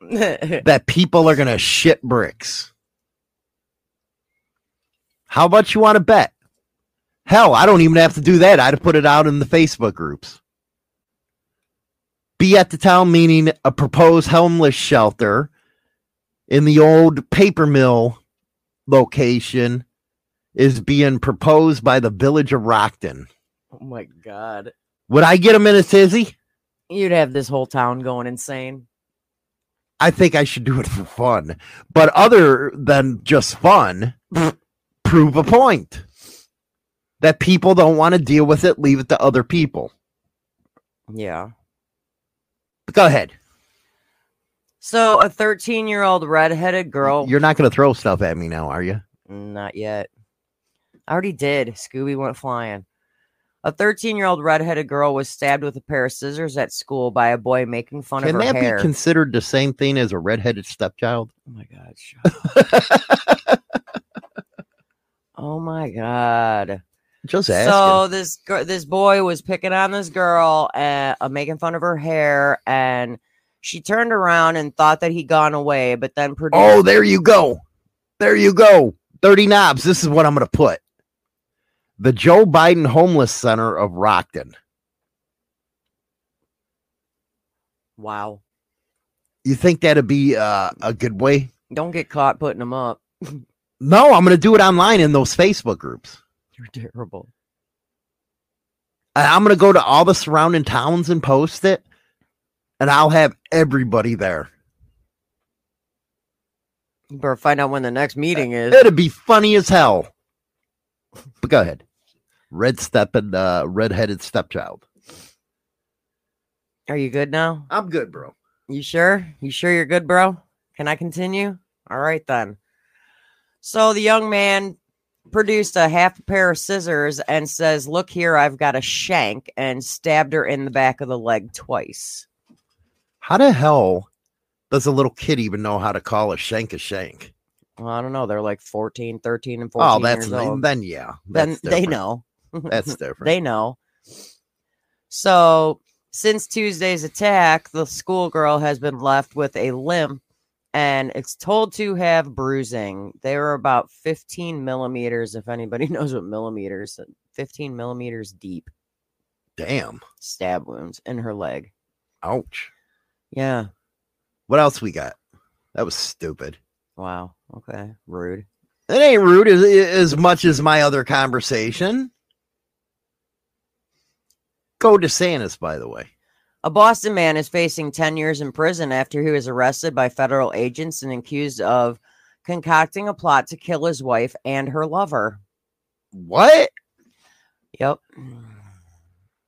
that people are going to shit bricks? How much you want to bet? Hell, I don't even have to do that. I'd put it out in the Facebook groups. Be at the town meeting, a proposed homeless shelter in the old paper mill location is being proposed by the village of Rockton. oh my god. Would I get them in a tizzy? You'd have this whole town going insane. I think I should do it for fun. But other than just fun, prove a point that people don't want to deal with it, leave it to other people. Yeah. Go ahead. So a 13 year old redheaded girl. You're not going to throw stuff at me now, are you? Not yet. I already did. Scooby went flying. A 13 year old redheaded girl was stabbed with a pair of scissors at school by a boy making fun Can of her hair. Can that be considered the same thing as a redheaded stepchild? oh my god! oh my god! Just asking. So this this boy was picking on this girl and uh, making fun of her hair, and she turned around and thought that he'd gone away, but then produced. oh, there you go. There you go. Dirty Knobs. This is what I'm going to put. The Joe Biden Homeless Center of Rockton. wow! You think that'd be uh, a good way? Don't get caught putting them up. No, I'm going to do it online in those Facebook groups. You're terrible. I'm going to go to all the surrounding towns and post it, and I'll have everybody there. You better find out when the next meeting is. It'd be funny as hell. But go ahead. Red step and uh, redheaded stepchild. Are you good now? I'm good, bro. You sure? You sure you're good, bro? Can I continue? All right then. So the young man produced a half a pair of scissors and says, "Look here, I've got a shank," and stabbed her in the back of the leg twice. How the hell does a little kid even know how to call a shank a shank? Well, I don't know. They're like 14, 13, and 14 Oh, that's old. then yeah. Then that's they know. That's different. they know. So, since Tuesday's attack, the schoolgirl has been left with a limp and it's told to have bruising. They were about 15 millimeters, if anybody knows what millimeters, 15 millimeters deep Damn. stab wounds in her leg. Ouch. Yeah. What else we got? That was stupid. Wow. Okay. Rude. It ain't rude as, as much as my other conversation. Go to Santa's, by the way. A Boston man is facing 10 years in prison after he was arrested by federal agents and accused of concocting a plot to kill his wife and her lover. What? Yep.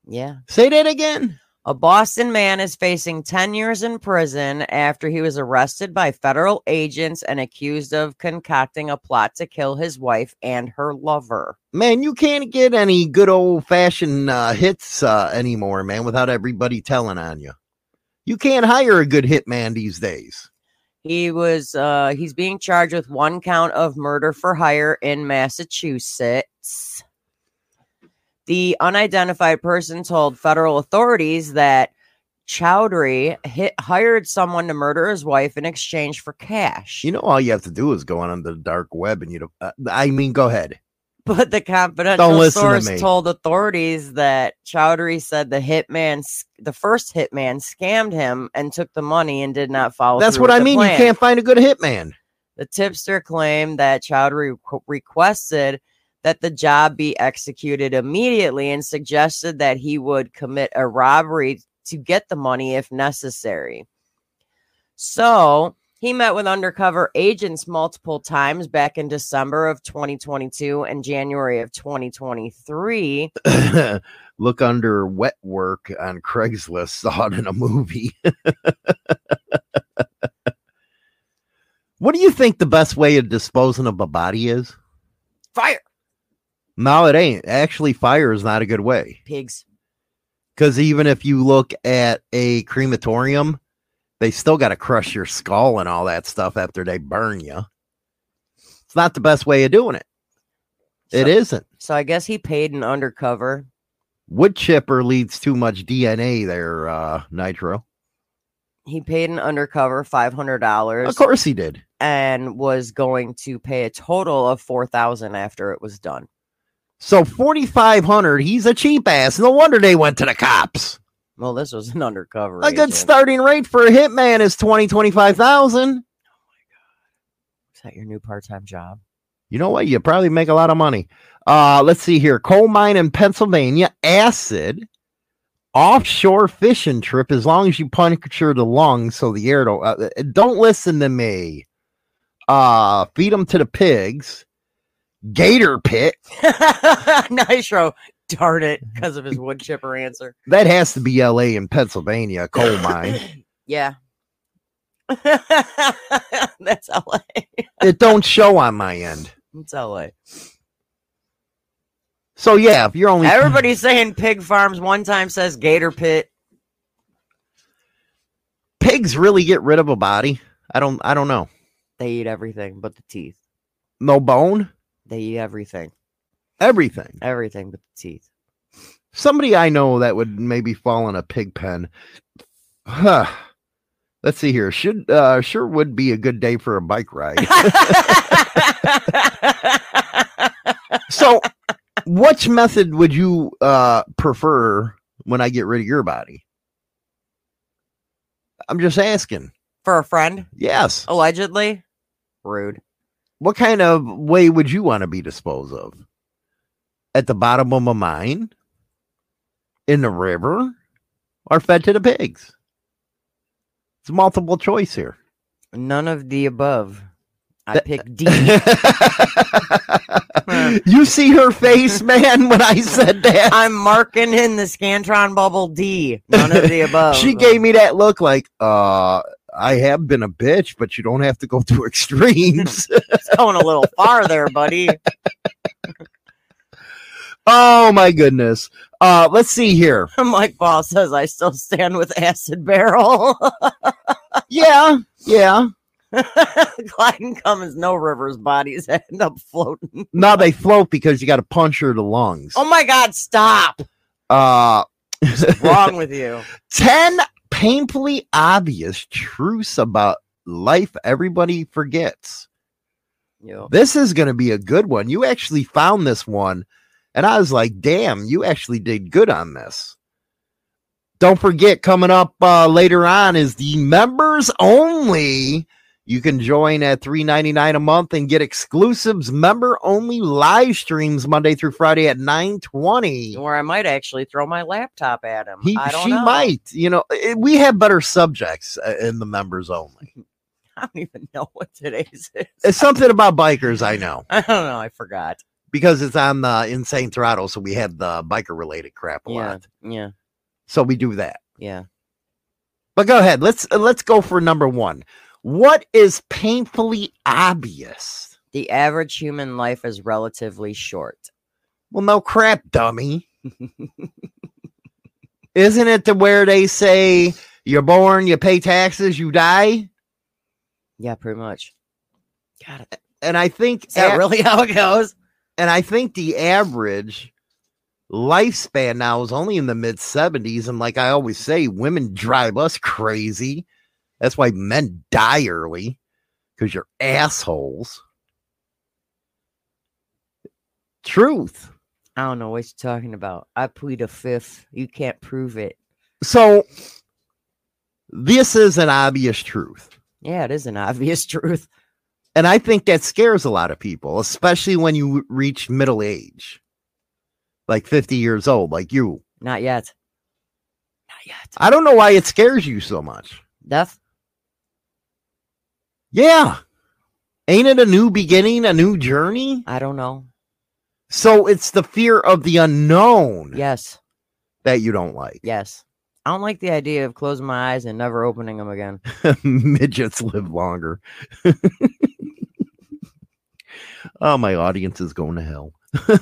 Yeah. Say that again. A Boston man is facing 10 years in prison after he was arrested by federal agents and accused of concocting a plot to kill his wife and her lover. Man, you can't get any good old fashioned uh, hits uh, anymore, man, without everybody telling on you. You can't hire a good hitman these days. He was uh he's being charged with one count of murder for hire in Massachusetts. The unidentified person told federal authorities that Chowdhury hit, hired someone to murder his wife in exchange for cash. You know, all you have to do is go on the dark web and you know, uh, I mean, go ahead. But the confidential listen to source told authorities that Chowdhury said the hitman, the first hitman, scammed him and took the money and did not follow. That's what I mean. You can't find a good hitman. The tipster claimed that Chowdhury requested that the job be executed immediately and suggested that he would commit a robbery to get the money if necessary. So he met with undercover agents multiple times back in December of 2022 and January of 2023. Look under wet work on Craigslist, saw it in a movie. what do you think the best way of disposing of a body is? Fire No, it ain't. Actually, fire is not a good way. pigs. Because even if you look at a crematorium, they still got to crush your skull and all that stuff after they burn you. It's not the best way of doing it. It So- isn't. So I guess he paid an undercover. Wood chipper leads too much DNA there, uh, Nitro. He paid an undercover five hundred dollars. Of course he did. and was going to pay a total of 4000 after it was done. So forty five hundred. He's a cheap ass. No wonder they went to the cops. Well, this was an undercover. A good starting rate for a hitman is twenty twenty five thousand. Is that your new part-time job? You know what? You probably make a lot of money. Uh, let's see here. Coal mine in Pennsylvania. Acid. Offshore fishing trip. As long as you puncture the lungs, so the air don't. Uh, don't listen to me. Uh, feed them to the pigs. Gator pit. Nitro, darn it, because of his wood chipper answer. That has to be L.A. in Pennsylvania. a Coal mine. yeah. That's LA. it don't show on my end. It's LA. So yeah, if you're only Everybody's saying pig farms. One time says gator pit. pigs really get rid of a body. I don't. I don't know. They eat everything but the teeth. No bone. They eat everything. Everything. Everything but the teeth. somebody I know that would maybe fall in a pig pen. Huh. Let's see here. Should uh sure would be a good day for a bike ride. so which method would you uh prefer when I get rid of your body? I'm just asking. For a friend, Yes. allegedly. Rude. What kind of way would you want to be disposed of? At the bottom of a mine? In the river? Or fed to the pigs? It's multiple choice here. None of the above. I picked D. you see her face, man, when I said that. I'm marking in the Scantron bubble D. None of the above. she gave me that look like, uh, I have been a bitch, but you don't have to go to extremes. It's going a little far there, buddy. oh my goodness. Uh, let's see here. Mike Ball says I still stand with acid barrel. Yeah, yeah. Clyde and Cummins, no rivers bodies end up floating. No, they float because you got to puncture the lungs. Oh my God! Stop. Uh, What's wrong with you? 10 painfully obvious truths about life everybody forgets. You. This is going to be a good one. You actually found this one, and I was like, damn, you actually did good on this. Don't forget, coming up uh, later on is the members only. You can join at $3.99 a month and get exclusives, member only live streams Monday through Friday at 920. Or I might actually throw my laptop at him. He, I don't she know. might, you know, eh, we have better subjects uh, in the members only. I don't even know what today's is. It's something about bikers, I know, I don't know. I forgot. because it's on the Insane Throttle, so we have the biker related crap a Yeah. lot. Yeah. So we do that. Yeah. But go ahead. Let's uh, let's go for number one. What is painfully obvious? The average human life is relatively short. Well, no crap, dummy. Isn't it to where they say you're born, you pay taxes, you die? Yeah, pretty much. Got it. And I think that a- really how it goes? and I think the average lifespan now is only in the mid 70s. And like I always say, women drive us crazy. That's why men die early because you're assholes. Truth. I don't know what you're talking about. I plead a fifth. You can't prove it. So, this is an obvious truth. Yeah, it is an obvious truth. And I think that scares a lot of people, especially when you reach middle age, like 50 years old, like you. Not yet. Not yet. I don't know why it scares you so much. Death? Yeah. Ain't it a new beginning, a new journey? I don't know. So it's the fear of the unknown Yes. that you don't like. Yes. I don't like the idea of closing my eyes and never opening them again. Midgets live longer. oh, my audience is going to hell.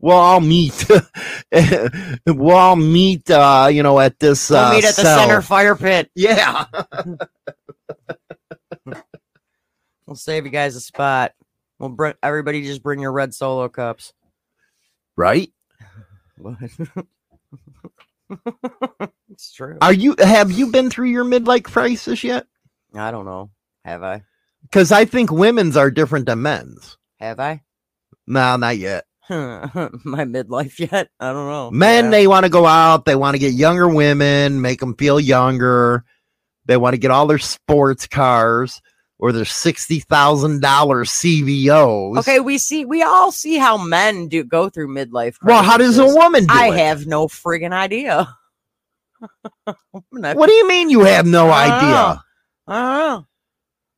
well, I'll meet. well, I'll meet. Uh, you know, at this. We'll uh, meet at the cell. center fire pit. Yeah. We'll save you guys a spot. We'll bring everybody just bring your red solo cups. Right. What? it's true. Are you? Have you been through your midlife crisis yet? I don't know. Have I? Because I think women's are different than men's. Have I? No, not yet. My midlife yet? I don't know. Men, Yeah. they want to go out. They want to get younger women, make them feel younger. They want to get all their sports cars or their sixty thousand dollars CVOs. Okay, we see we all see how men do go through midlife. Well, how does a woman do I it? have no friggin' idea. What do you mean you have no I don't idea? I don't know.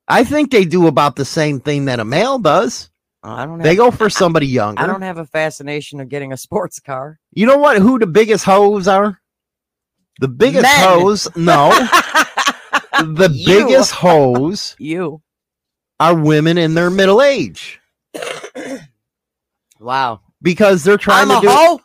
I think they do about the same thing that a male does. I don't. Have, They go for somebody younger. I don't have a fascination of getting a sports car. you know what? Who the biggest hoes are? The biggest Men. hoes. No, the You. biggest hoes You. are women in their middle age Wow. because they're trying I'm to do. hoe.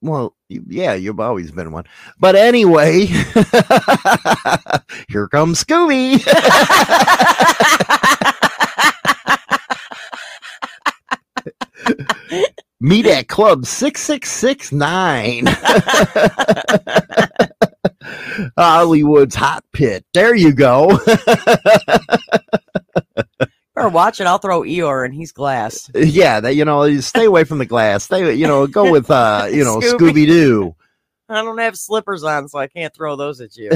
Well, yeah, you've always been one. But anyway, here comes Scooby. Meet at Club 6669. Hollywood's Hot Pit. There you go. Or watch it. I'll throw Eeyore and he's glass. yeah, that you know, you stay away from the glass. Stay, you know, go with uh, you know, Scooby. Doo. I don't have slippers on, so I can't throw those at you.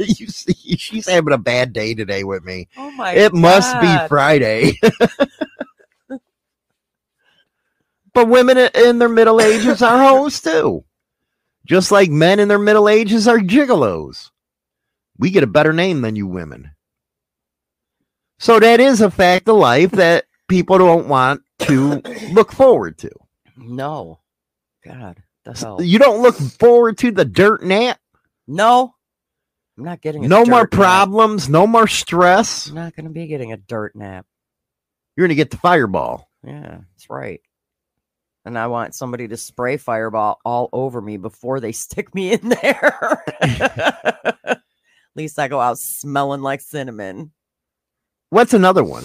you see, she's having a bad day today with me. Oh my! It must be Friday. But women in their middle ages are hoes too. Just like men in their middle ages are gigolos. We get a better name than you women. So that is a fact of life that people don't want to look forward to. No, God, the hell. You don't look forward to the dirt nap. No, I'm not getting a No more dirt nap. problems, no more stress. I'm not going to be getting a dirt nap. You're going to get the fireball. Yeah, that's right. And I want somebody to spray fireball all over me before they stick me in there. At least I go out smelling like cinnamon. What's another one?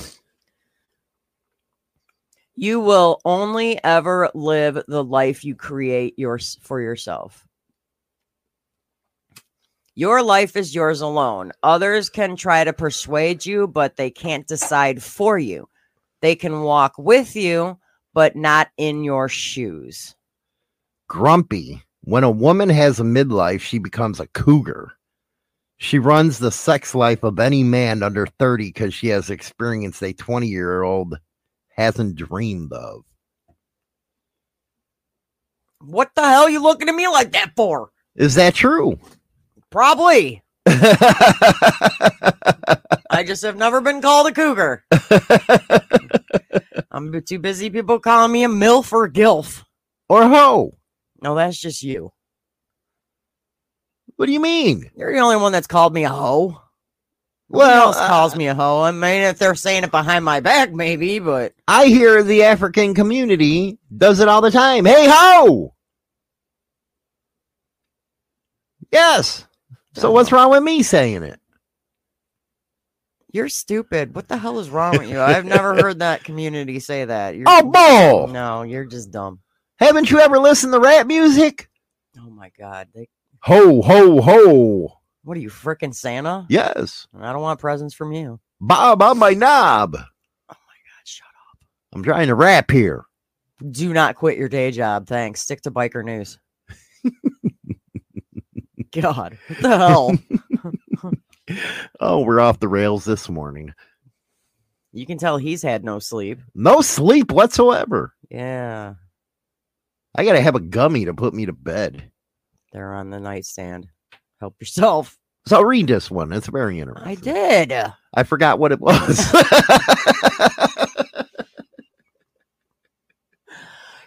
You will only ever live the life you create yours for yourself. Your life is yours alone. Others can try to persuade you, but they can't decide for you. They can walk with you, but not in your shoes. grumpy. When a woman has a midlife, she becomes a cougar. She runs the sex life of any man under 30 because she has experience a 20 year old hasn't dreamed of. What the hell are you looking at me like that for? Is that true? Probably. I just have never been called a cougar. I'm too busy people calling me a MILF or GILF. or ho? No, that's just you. What do you mean? You're the only one that's called me a hoe. Well, Well, else uh, calls me a hoe. I mean, if they're saying it behind my back, maybe, but I hear the African community does it all the time. Hey ho! Yes. So what's wrong with me saying it? You're stupid. What the hell is wrong with you? I've never heard that community say that. You're, Oh, bull! no, you're just dumb. Haven't you ever listened to rap music? Oh my god, they, Ho ho ho! what are you freaking Santa? Yes, I don't want presents from you. Bob on my knob. Oh my god, shut up. I'm trying to rap here. Do not quit your day job. Thanks. Stick to biker news. God, what the hell? Oh, we're off the rails this morning. You can tell he's had no sleep. No sleep whatsoever. Yeah, I gotta have a gummy to put me to bed. they're on the nightstand. Help yourself. So I read this one. It's very interesting. I did. I forgot what it was.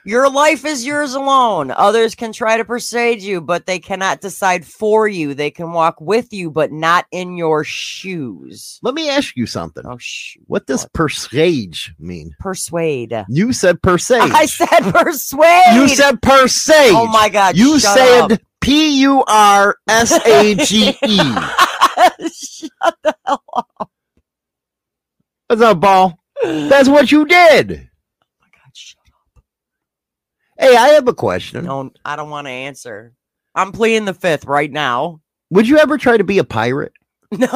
Your life is yours alone. Others can try to persuade you, but they cannot decide for you. They can walk with you, but not in your shoes. Let me ask you something. Oh, shoot. What does What? persage mean? Persuade. You said persage. I said persuade. you said persage. Oh my God. You said up. P U R S A G E. shut the hell up. What's up, ball? That's what you did. Oh my God, shut Hey, I have a question. No, I don't want to answer. I'm pleading the fifth right now. Would you ever try to be a pirate? No.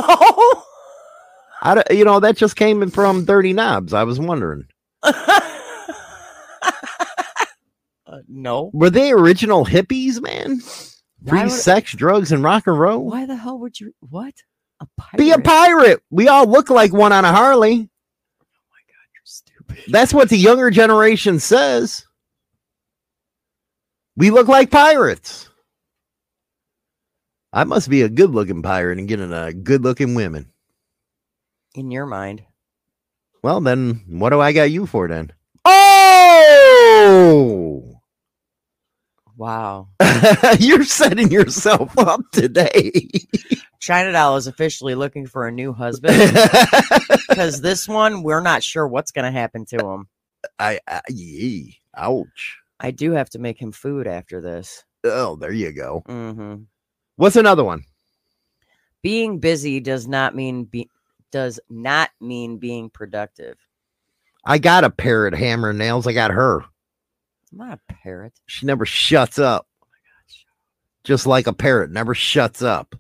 I, don't- you know, that just came in from Dirty Knobs. I was wondering. Uh, no. Were they original hippies, man? Free sex, drugs, and rock and roll? Why the hell would you? What? A pirate? Be a pirate. We all look like one on a Harley. Oh my god, you're stupid. That's what the younger generation says. We look like pirates. I must be a good looking pirate and getting a good looking women. In your mind. Well, then what do I got you for then? Oh! Wow. You're setting yourself up today. China Doll is officially looking for a new husband because this one, we're not sure what's going to happen to him. I, I yee, ouch. I do have to make him food after this. Oh, there you go. hmm What's another one? Being busy does not mean be does not mean being productive. I got a parrot hammer nails. I got her. I'm not a parrot. She never shuts up. Just like a parrot never shuts up.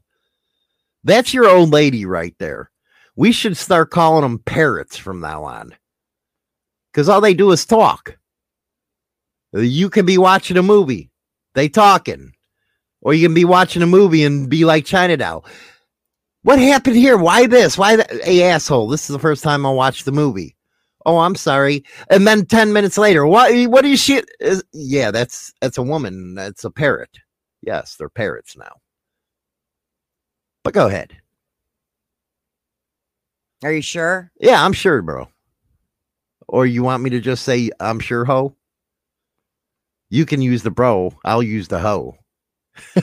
That's your old lady right there. We should start calling them parrots from now on. Because all they do is talk. You can be watching a movie, they talking. Or you can be watching a movie and be like China Doll. What happened here? Why this? Why that? Hey, asshole, this is the first time I watched the movie. Oh, I'm sorry. And then 10 minutes later, what what is she is, yeah, that's that's a woman. That's a parrot. Yes, they're parrots now. But go ahead. Are you sure? Yeah, I'm sure, bro. Or you want me to just say I'm sure ho? You can use the bro, I'll use the hoe.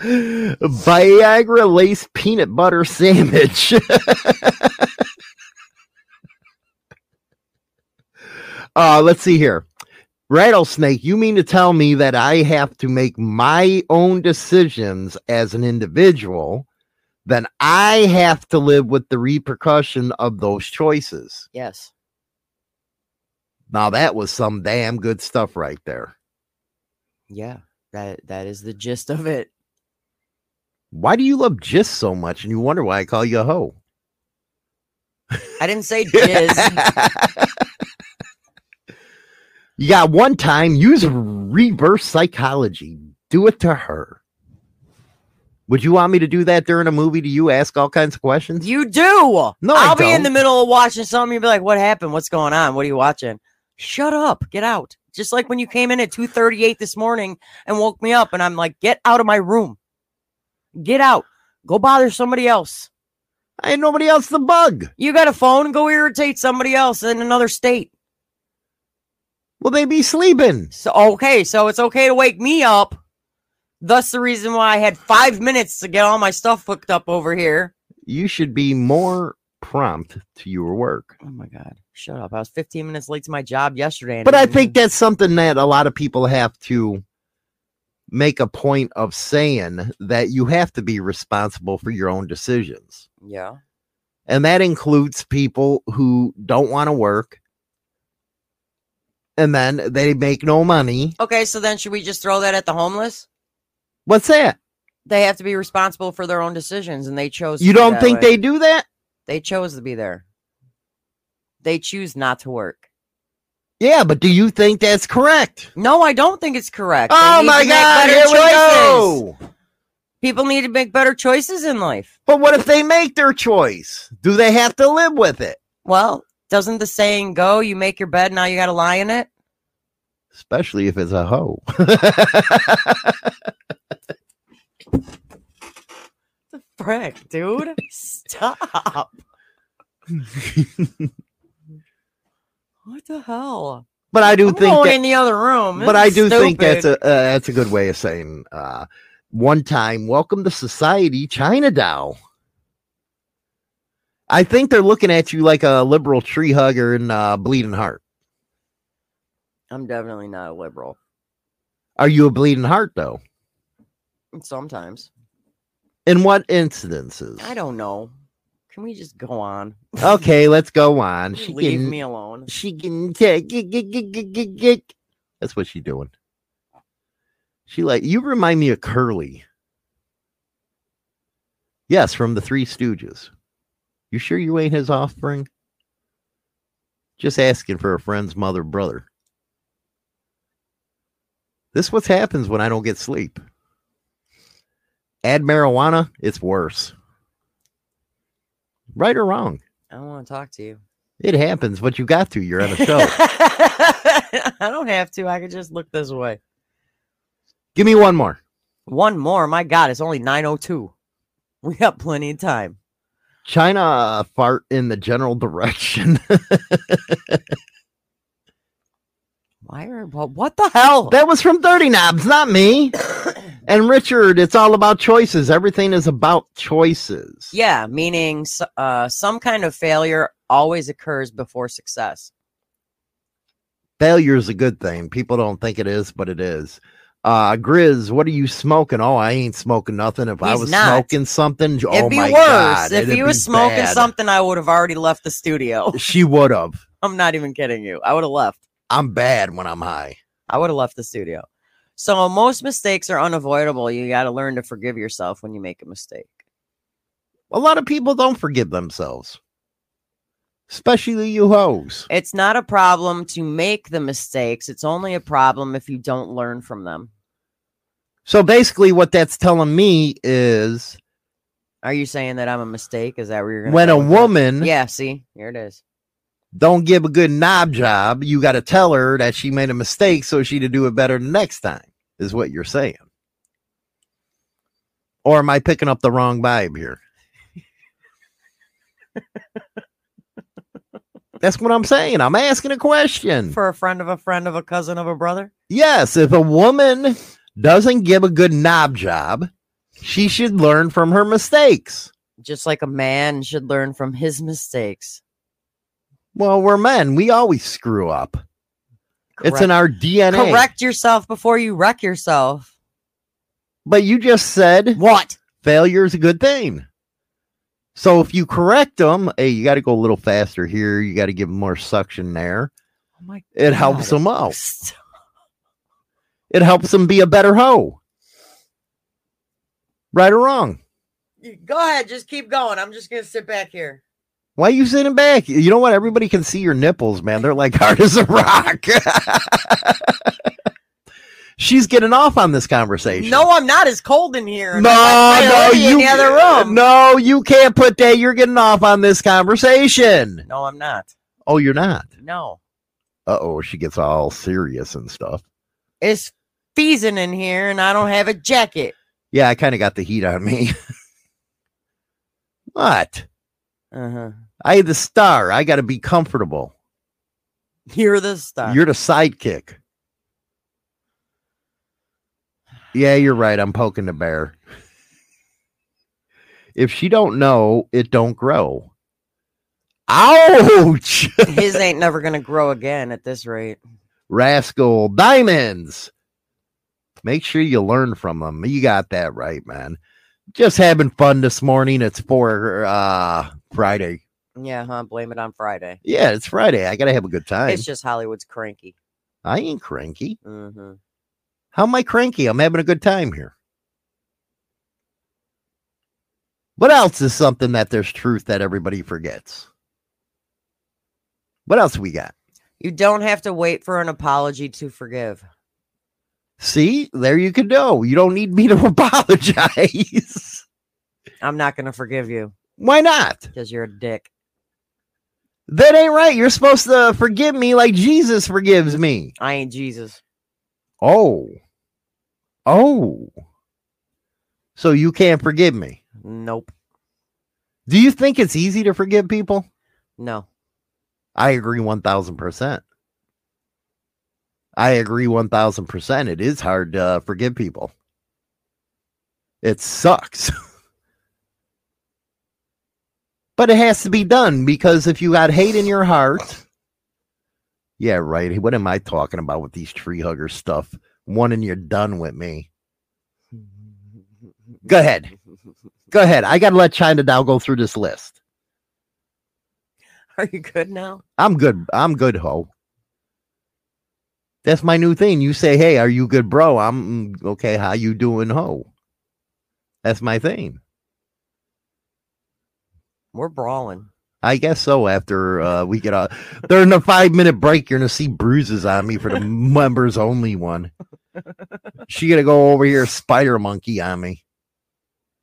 Viagra lace peanut butter sandwich. uh, let's see here. Rattlesnake, you mean to tell me that I have to make my own decisions as an individual? Then I have to live with the repercussion of those choices. Yes. Now that was some damn good stuff right there. Yeah. That that is the gist of it. Why do you love just so much and you wonder why I call you a hoe? I didn't say jizz. you got one time, use reverse psychology. Do it to her. Would you want me to do that during a movie? Do you ask all kinds of questions? you do. No, I'll be in the middle of watching something. You'll be like, "What happened? What's going on? What are you watching?" Shut up. Get out. Just like when you came in at two thirty eight this morning and woke me up, and I'm like, "Get out of my room. Get out. Go bother somebody else. I ain't nobody else to bug. You got a phone? Go irritate somebody else in another state." Will they be sleeping? So okay, so it's okay to wake me up Thus, the reason why I had five minutes to get all my stuff hooked up over here. You should be more prompt to your work. Oh my god! Shut up! I was 15 minutes late to my job yesterday. But I think that's something that a lot of people have to make a point of saying that you have to be responsible for your own decisions. yeah. And that includes people who don't want to work and then they make no money. Okay, so then should we just throw that at the homeless? What's that? They have to be responsible for their own decisions, and they chose. You to don't think way. they do that? They chose to be there. They choose not to work. Yeah, but do you think that's correct? No, I don't think it's correct. Oh my God, here we go. People need to make better choices in life. But what if they make their choice? Do they have to live with it? Well, doesn't the saying go, you make your bed, now you got to lie in it? Especially if it's a hoe. Frick, dude. Stop. what the hell? but I do I'm think that, in the other room. but I do think that's a uh, that's a good way of saying uh one time welcome to society China Doll. I think they're looking at you like a liberal tree hugger and uh, bleeding heart. I'm definitely not a liberal. Are you a bleeding heart though? Sometimes. In what incidences? I don't know. Can we just go on? Okay, let's go on. She leave can, me alone. she can take. That's what she doing. She like you remind me of Curly. Yes, from the Three Stooges. You sure you ain't his offspring? Just asking for a friend's mother brother. This what happens when I don't get sleep. Add marijuana, it's worse. Right or wrong? I don't want to talk to you. It happens, but you got to. You're on a show. I don't have to. I could just look this way. Give me one more. One more. My God, it's only 902. We got plenty of time. China fart in the general direction. Why are what, what the hell? that was from Dirty Knobs, not me. And Richard, it's all about choices. Everything is about choices. yeah, meaning uh, some kind of failure always occurs before success. Failure is a good thing. People don't think it is, but it is. Uh, Grizz, what are you smoking? Oh, I ain't smoking nothing. If I was not. smoking something, oh It'd be my worse. God, if he was smoking bad. something, I would have already left the studio. she would have. I'm not even kidding you. I would have left. I'm bad when I'm high. I would have left the studio. So most mistakes are unavoidable. You got to learn to forgive yourself when you make a mistake. A lot of people don't forgive themselves, especially you hoes. It's not a problem to make the mistakes. It's only a problem if you don't learn from them. So basically, what that's telling me is Are you saying that I'm a mistake? Is that where you're going? when a woman Yeah, see, here it is. Don't give a good knob job, you got to tell her that she made a mistake so she to do it better next time, is what you're saying. Or am I picking up the wrong vibe here? That's what I'm saying. I'm asking a question. For a friend of a friend of a cousin of a brother. Yes, if a woman doesn't give a good knob job, she should learn from her mistakes. Just like a man should learn from his mistakes. Well, we're men. We always screw up. It's in our DNA. Correct yourself before you wreck yourself. But you just said What? failure is a good thing. So if you correct them, hey, you got to go a little faster here. You got to give them more suction there. Oh my It helps them out. Stop. It helps them be a better hoe. Right or wrong? Go ahead, just keep going. I'm just gonna sit back here. Why are you sitting back? You know what? Everybody can see your nipples, man. They're like hard as a rock. She's getting off on this conversation. No, I'm not. It's cold in here. no, no, you in the other room. No, you can't put that. You're getting off on this conversation. No, I'm not. Oh, you're not. No, Uh oh, she gets all serious and stuff. it's freezing in here, and I don't have a jacket. Yeah, I kind of got the heat on me. what? Uh huh. I the star. I got to be comfortable. You're the star. You're the sidekick. Yeah, you're right. I'm poking the bear. If she don't know, it don't grow. Ouch! His ain't never gonna grow again at this rate. Rascal Diamonds. Make sure you learn from them. You got that right, man. Just having fun this morning. It's for uh Friday. Yeah, huh? Blame it on Friday. Yeah, it's Friday. I gotta have a good time. It's just Hollywood's cranky. I ain't cranky. hmm How am I cranky? I'm having a good time here. What else is something that there's truth that everybody forgets? What else we got? You don't have to wait for an apology to forgive. See, there you can go. You don't need me to apologize. I'm not gonna forgive you Why not? because you're a dick. That ain't right. You're supposed to forgive me like Jesus forgives me. I ain't Jesus. Oh. Oh. So you can't forgive me. Nope. Do you think it's easy to forgive people? No. I agree 1000%. I agree 1000%. It is hard to uh, forgive people. It sucks. but it has to be done because if you got hate in your heart, yeah, right. What am I talking about with these tree hugger stuff? One and you're done with me. Go ahead. Go ahead. I got to let China Doll go through this list. Are you good now? I'm good. I'm good, ho. That's my new thing. You say, "Hey, are you good, bro?" I'm "Mm, okay. How you doing, ho? That's my thing. We're brawling. I guess so. After uh, we get a during the five minute break, you're gonna see bruises on me for the members only one. She gonna go over here, spider monkey on me.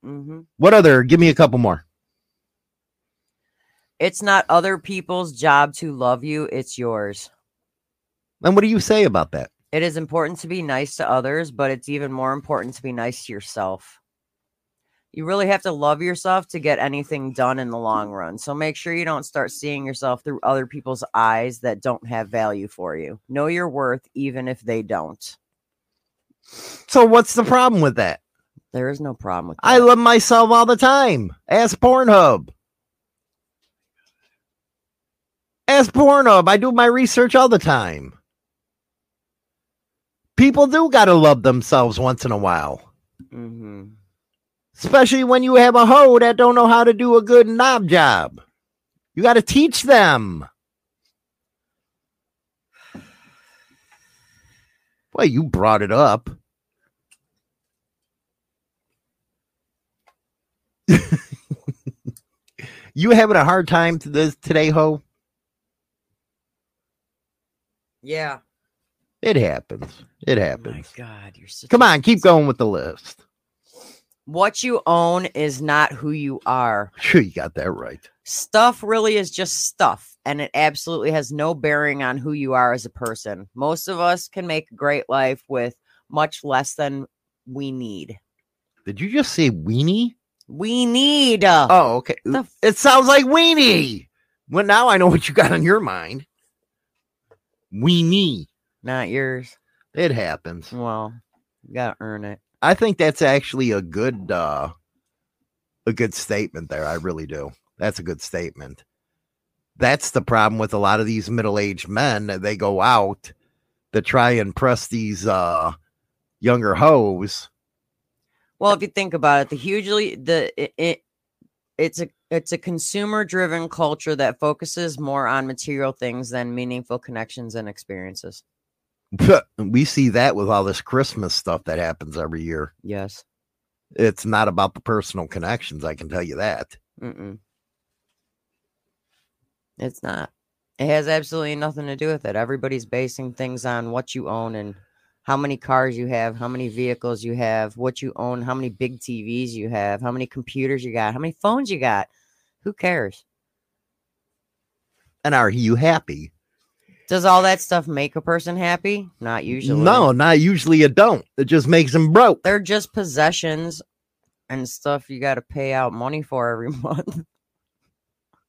hmm What other? Give me a couple more. It's not other people's job to love you, it's yours. And what do you say about that? It is important to be nice to others, but it's even more important to be nice to yourself. You really have to love yourself to get anything done in the long run. So make sure you don't start seeing yourself through other people's eyes that don't have value for you. Know your worth, even if they don't. So what's the problem with that? There is no problem with that. I love myself all the time. Ask Pornhub. Ask Pornhub. I do my research all the time. People do gotta love themselves once in a while. hmm Especially when you have a hoe that don't know how to do a good knob job. You gotta teach them. Well, you brought it up. you having a hard time to this today, ho? Yeah. It happens. It Oh my happens. God, you're Come on, keep going with the list. What you own is not who you are. Sure, you got that right. Stuff really is just stuff, and it absolutely has no bearing on who you are as a person. Most of us can make a great life with much less than we need. Did you just say weenie? We need. uh, Oh, okay. F- It sounds like weenie. Well, now I know what you got on your mind. Weenie. not yours. It happens. Well, you gotta earn it. I think that's actually a good uh a good statement there. I really do. That's a good statement. That's the problem with a lot of these middle-aged men. They go out to try and press these uh younger hoes. Well, if you think about it, the hugely the it, it it's a it's a consumer driven culture that focuses more on material things than meaningful connections and experiences. we see that with all this Christmas stuff that happens every year. Yes. It's not about the personal connections, I can tell you that. Mm-mm. It's not. It has absolutely nothing to do with it. Everybody's basing things on what you own and how many cars you have, how many vehicles you have, what you own, how many big TVs you have, how many computers you got, how many phones you got. Who cares? And are you happy? Does all that stuff make a person happy? Not usually. No, not usually it don't. It just makes them broke. They're just possessions and stuff you got to pay out money for every month.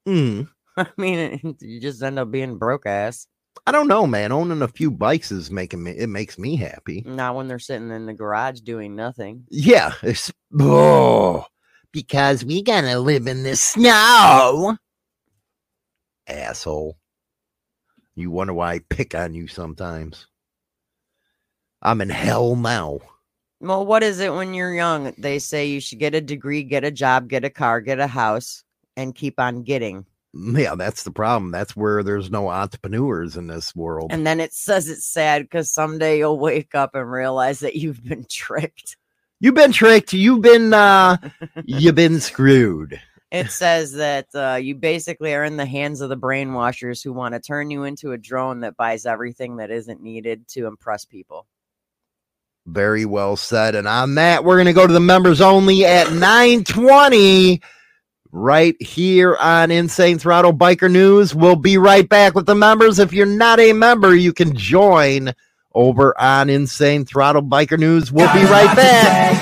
Mm. I mean, you just end up being broke ass. I don't know, man. Owning a few bikes is making me. It makes me happy. Not when they're sitting in the garage doing nothing. Yeah. It's, oh, because we gotta live in the snow. Asshole. You wonder why I pick on you sometimes. I'm in hell now. Well, what is it when you're young? They say you should get a degree, get a job, get a car, get a house, and keep on getting. Yeah, that's the problem. That's where there's no entrepreneurs in this world. And then it says it's sad because someday you'll wake up and realize that you've been tricked. You've been tricked. You've been uh you've been screwed. It says that uh, you basically are in the hands of the brainwashers who want to turn you into a drone that buys everything that isn't needed to impress people. Very well said. And on that, we're gonna go to the members only at 920 right here on Insane Throttle Biker News. We'll be right back with the members. If you're not a member, you can join over on Insane Throttle Biker News. We'll be right back.